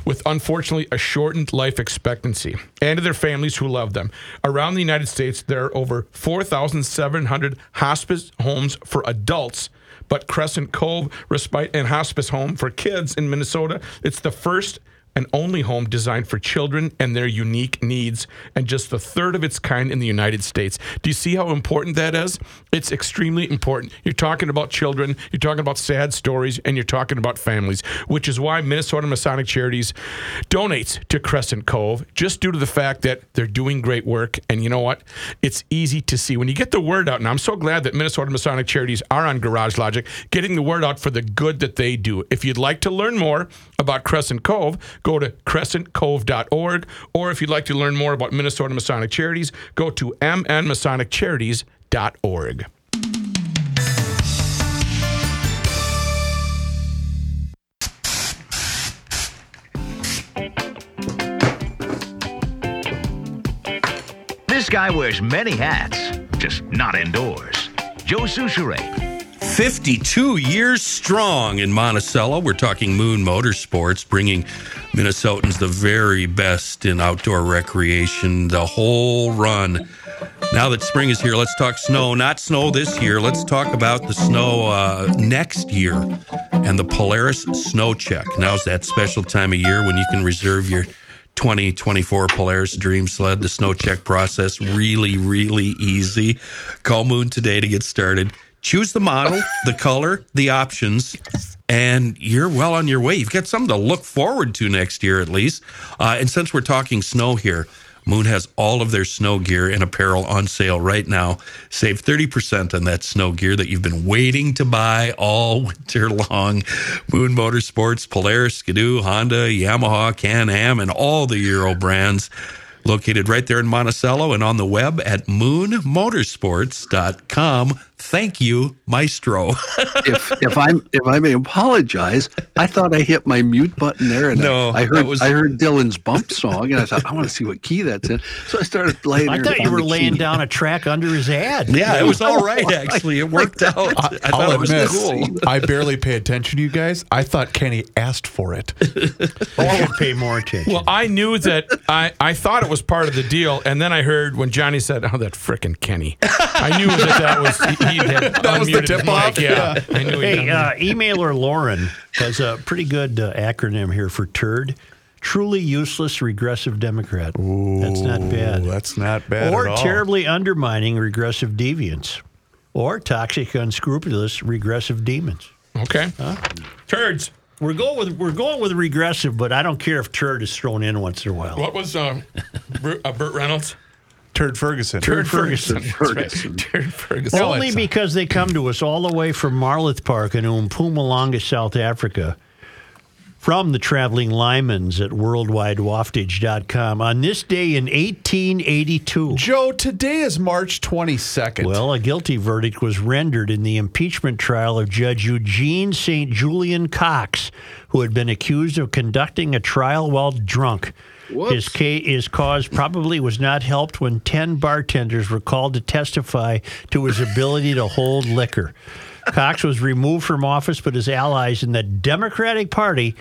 Speaker 3: with unfortunately a shortened life expectancy and to their families who love them. Around the United States, there are over 4,700 hospice homes for adults. But Crescent Cove Respite and Hospice Home for Kids in Minnesota, it's the first and only home designed for children and their unique needs, and just the third of its kind in the United States. Do you see how important that is? It's extremely important. You're talking about children, you're talking about sad stories, and you're talking about families, which is why Minnesota Masonic Charities donates to Crescent Cove, just due to the fact that they're doing great work. And you know what? It's easy to see. When you get the word out, and I'm so glad that Minnesota Masonic Charities are on Garage Logic, getting the word out for the good that they do. If you'd like to learn more about Crescent Cove, go to crescentcove.org. Or if you'd like to learn more about Minnesota Masonic Charities, go to mnmasoniccharities.org.
Speaker 7: This guy wears many hats, just not indoors. Joe Soucheray.
Speaker 5: 52 years strong in Monticello. We're talking Moon Motorsports, bringing Minnesotans the very best in outdoor recreation, the whole run. Now that spring is here, let's talk snow. Not snow this year. Let's talk about the snow uh, next year and the Polaris Snow Check. Now's that special time of year when you can reserve your 2024 Polaris Dream Sled. The snow check process really, really easy. Call Moon today to get started. Choose the model, the color, the options, and you're well on your way. You've got something to look forward to next year, at least. Uh, and since we're talking snow here, Moon has all of their snow gear and apparel on sale right now. Save 30% on that snow gear that you've been waiting to buy all winter long. Moon Motorsports, Polaris, Ski-Doo, Honda, Yamaha, Can Am, and all the Euro brands. Located right there in Monticello and on the web at moonmotorsports.com. Thank you, Maestro.
Speaker 6: if if I'm if I may apologize, I thought I hit my mute button there, and
Speaker 5: No,
Speaker 6: I, I heard
Speaker 5: was-
Speaker 6: I heard Dylan's bump song, and I thought I want to see what key that's in. So I started playing.
Speaker 2: I thought you were laying
Speaker 6: key.
Speaker 2: down a track under his ad.
Speaker 5: yeah, it was all right, actually. It worked out. I
Speaker 1: I'll
Speaker 5: it was
Speaker 1: admit,
Speaker 5: cool.
Speaker 1: I barely pay attention to you guys. I thought Kenny asked for it.
Speaker 2: I should pay more attention.
Speaker 3: Well, I knew that I, I thought it was part of the deal, and then I heard when Johnny said, "Oh, that frickin' Kenny," I knew that that was he had
Speaker 1: That was the tip-off?
Speaker 3: mic. Yeah, I knew.
Speaker 2: Hey, uh, emailer Lauren has a pretty good uh, acronym here for TURD. Truly useless regressive Democrat. Ooh, That's not bad.
Speaker 1: That's not bad
Speaker 2: or
Speaker 1: at all.
Speaker 2: terribly undermining regressive deviants. Or toxic, unscrupulous regressive demons.
Speaker 3: okay, turds.
Speaker 2: We're going with we're going with regressive, but I don't care if turd is thrown in once in a while.
Speaker 3: What was uh, Bert, uh, Burt Reynolds?
Speaker 1: Turd Ferguson.
Speaker 3: Turd Ferguson.
Speaker 6: Ferguson.
Speaker 3: Right. Turd Ferguson.
Speaker 2: Only because they come to us all the way from Marloth Park in Mpumalanga, South Africa, from the traveling Lymans at worldwidewaftage.com on this day in 1882.
Speaker 1: Joe, today is March 22nd.
Speaker 2: Well, a guilty verdict was rendered in the impeachment trial of Judge Eugene St. Julien Cox, who had been accused of conducting a trial while drunk. His, ca- his cause probably was not helped when 10 bartenders were called to testify to his ability to hold liquor. Cox was removed from office, but his allies in the Democratic Party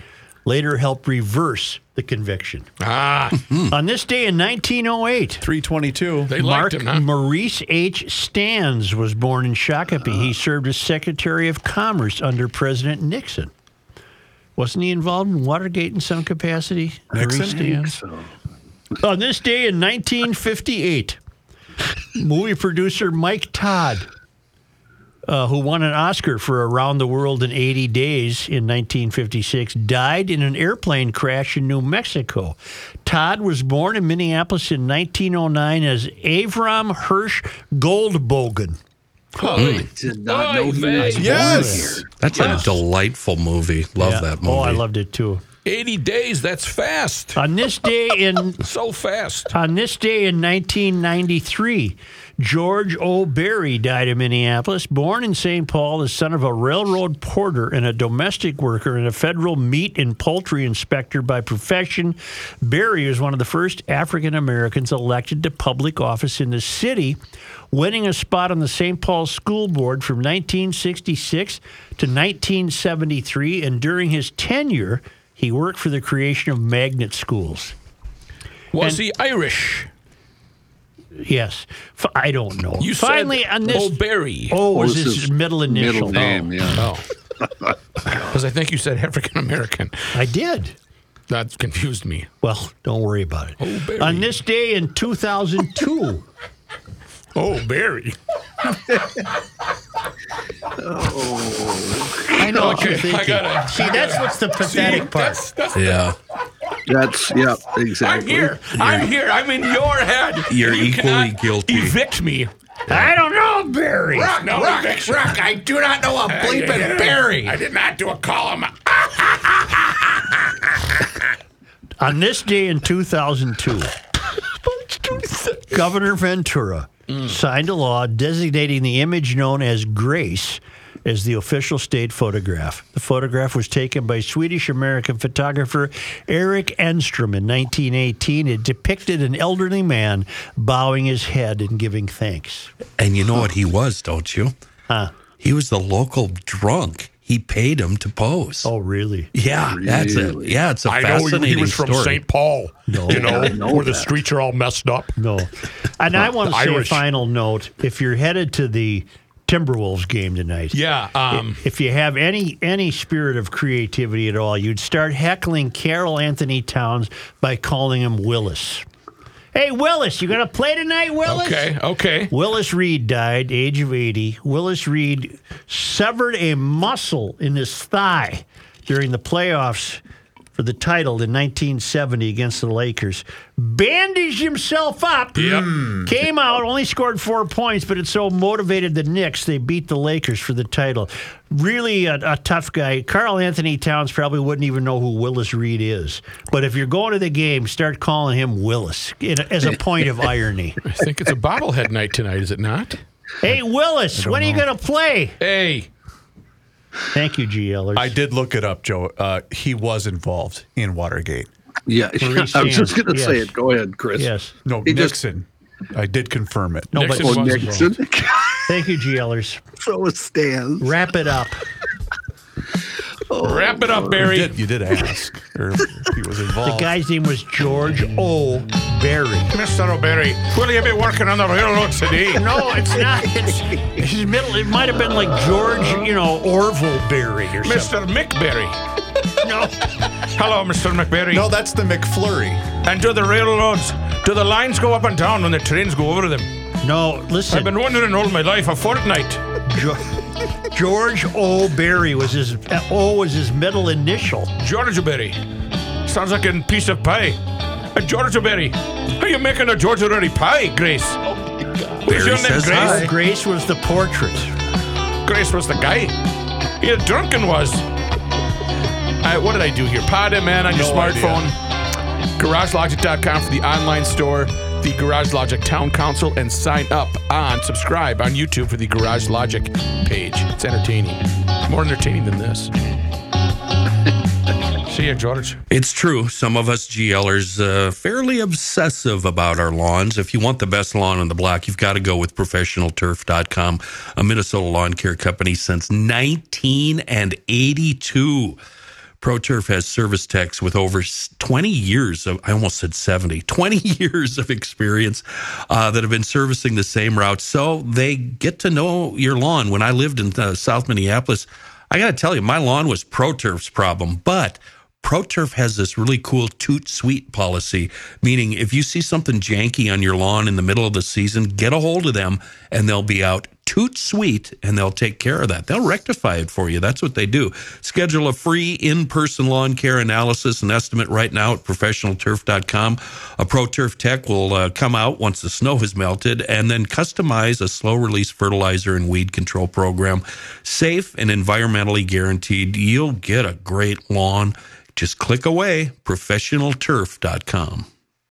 Speaker 2: later helped reverse the conviction.
Speaker 3: Ah,
Speaker 2: On this day in 1908,
Speaker 1: 322.
Speaker 3: they
Speaker 2: Mark
Speaker 3: liked him, huh?
Speaker 2: Maurice H. Stans was born in Shakopee. he served as Secretary of Commerce under President Nixon. Wasn't he involved in Watergate in some capacity? Stans?
Speaker 6: So,
Speaker 2: On this day in 1958, movie producer Mike Todd, uh, who won an Oscar for Around the World in 80 Days in 1956, died in an airplane crash in New Mexico. Todd was born in Minneapolis in 1909 as Avram Hirsch Goldbogen. Hmm.
Speaker 6: I did not know he was born
Speaker 1: Yes.
Speaker 6: here.
Speaker 5: That's a delightful movie. Love
Speaker 2: Yeah.
Speaker 5: that movie.
Speaker 2: Oh, I loved it too.
Speaker 3: 80 days, that's fast.
Speaker 2: On this day in
Speaker 3: So fast.
Speaker 2: On this day in 1993, George O. Berry died in Minneapolis. Born in St. Paul, the son of a railroad porter and a domestic worker and a federal meat and poultry inspector by profession, Berry was one of the first African Americans elected to public office in the city, winning a spot on the St. Paul School Board from 1966 to 1973. And during his tenure, he worked for the creation of magnet schools.
Speaker 3: Was
Speaker 2: And-
Speaker 3: he Irish?
Speaker 2: Yes, F- I don't know.
Speaker 3: You
Speaker 2: finally
Speaker 3: said
Speaker 2: on this.
Speaker 3: O'Berry.
Speaker 2: Oh, was
Speaker 6: this
Speaker 2: his middle initial?
Speaker 6: Middle name, oh. yeah.
Speaker 3: Oh. Because I think you said African American.
Speaker 2: I did.
Speaker 3: That confused me.
Speaker 2: Well, don't worry about it.
Speaker 3: O'Berry.
Speaker 2: on this day in 2002,
Speaker 3: Oh, Barry.
Speaker 2: I know what you're
Speaker 3: I
Speaker 2: thinking.
Speaker 3: gotta-
Speaker 2: See, that's what's the pathetic
Speaker 3: See,
Speaker 2: part.
Speaker 3: That's, that's,
Speaker 5: Yeah.
Speaker 6: That's yeah, exactly.
Speaker 3: I'm
Speaker 6: exactly.
Speaker 3: here. I'm here. I'm in your head.
Speaker 5: You're
Speaker 3: You
Speaker 5: equally guilty.
Speaker 3: Evict me.
Speaker 2: I don't know, Barry.
Speaker 3: Rock, no eviction.
Speaker 1: Rock, I do not know a
Speaker 3: I
Speaker 1: bleeping
Speaker 3: did-
Speaker 1: Barry.
Speaker 3: I did not do a column.
Speaker 2: On this day in 2002, Governor Ventura mm. signed a law designating the image known as Grace as the official state photograph. The photograph was taken by Swedish American photographer Eric Enstrom in 1918. It depicted an elderly man bowing his head and giving thanks.
Speaker 5: And you know what he was, don't you?
Speaker 2: Huh.
Speaker 5: He was the local drunk. He paid him to pose.
Speaker 2: Oh, really?
Speaker 5: yeah, that's it. Yeah, it's a
Speaker 3: I know he was from. St. Paul.
Speaker 2: No.
Speaker 3: You know,
Speaker 6: know
Speaker 3: where the streets are all messed up.
Speaker 2: No. And I want to
Speaker 3: The
Speaker 2: say
Speaker 3: Irish.
Speaker 2: a final note. If you're headed to the Timberwolves game tonight,
Speaker 3: Yeah. Um,
Speaker 2: if you have any any spirit of creativity at all, you'd start heckling Karl-Anthony Towns by calling him Willis. Hey Willis, you gonna play tonight, Willis?
Speaker 3: okay. Okay.
Speaker 2: Willis Reed died, age of 80. Willis Reed severed a muscle in his thigh during the playoffs for the title in 1970 against the Lakers. Bandaged himself up.
Speaker 3: Yep. Hmm.
Speaker 2: Came out, only scored four points, but it so motivated the Knicks, they beat the Lakers for the title. Really a, a tough guy. Karl-Anthony Towns probably wouldn't even know who Willis Reed is. But if you're going to the game, start calling him Willis in, as a point of irony.
Speaker 3: I think it's a bobblehead night tonight, is it not?
Speaker 2: Hey, Willis, when are you going to play?
Speaker 3: Hey.
Speaker 2: Thank you, GLers.
Speaker 1: I did look it up, Joe. Uh, he was involved in Watergate.
Speaker 6: Yeah,
Speaker 2: Maurice
Speaker 6: I was just going to say it. Go ahead, Chris.
Speaker 2: Yes.
Speaker 1: No,
Speaker 6: He just-
Speaker 1: Nixon. I did confirm it.
Speaker 2: No,
Speaker 3: Nixon
Speaker 2: but
Speaker 6: Oh,
Speaker 3: was
Speaker 6: Nixon.
Speaker 2: thank you, GLers.
Speaker 6: so it stands.
Speaker 2: Wrap it up.
Speaker 3: Wrap it up,
Speaker 1: You
Speaker 3: Barry.
Speaker 1: did, you did ask or if he was involved.
Speaker 2: The guy's name was George O. Barry.
Speaker 3: Mr. O'Berry, will you be working on the railroad today?
Speaker 2: No, it's not. It's his middle. It might have been like George, you know, Orville Barry or something.
Speaker 3: Mr. McBerry.
Speaker 2: No,
Speaker 3: Hello, Mr. McBerry.
Speaker 1: no, that's the McFlurry.
Speaker 3: And do the railroads, do the lines go up and down when the trains go over them?
Speaker 2: no. Listen,
Speaker 3: I've been wondering all my life, a fortnight.
Speaker 2: Jo- George O. Berry was his. O was his middle initial.
Speaker 3: Georgia berry. Sounds like a piece of pie. A Georgia berry. Are you making a Georgia berry pie, Grace? What's
Speaker 5: Barry
Speaker 3: your name,
Speaker 5: says
Speaker 3: Grace?
Speaker 5: hi.
Speaker 2: Grace was the portrait.
Speaker 3: Grace was the guy. He had drunken was. Uh, what did I do here? Pod man, on your
Speaker 1: No
Speaker 3: smartphone. GarageLogic.com for the online store, the Garage Logic Town Council, and sign up on, subscribe on YouTube for the Garage Logic page. It's entertaining. More entertaining than this. See ya, George.
Speaker 5: It's true. Some of us GLers uh, fairly obsessive about our lawns. If you want the best lawn on the block, you've got to go with professionalturf.com, a Minnesota lawn care company since 1982. ProTurf has service techs with over 20 years of, I almost said 70, 20 years of experience uh, that have been servicing the same route. So they get to know your lawn. When I lived in uh, South Minneapolis, I got to tell you, my lawn was ProTurf's problem, but ProTurf has this really cool toot sweet policy, meaning if you see something janky on your lawn in the middle of the season, get a hold of them and they'll be out toot sweet and they'll take care of that. They'll rectify it for you. That's what they do. Schedule a free in-person lawn care analysis and estimate right now at professionalturf.com. A pro turf tech will uh, come out once the snow has melted and then customize a slow release fertilizer and weed control program. Safe and environmentally guaranteed. You'll get a great lawn Just click away, professionalturf.com.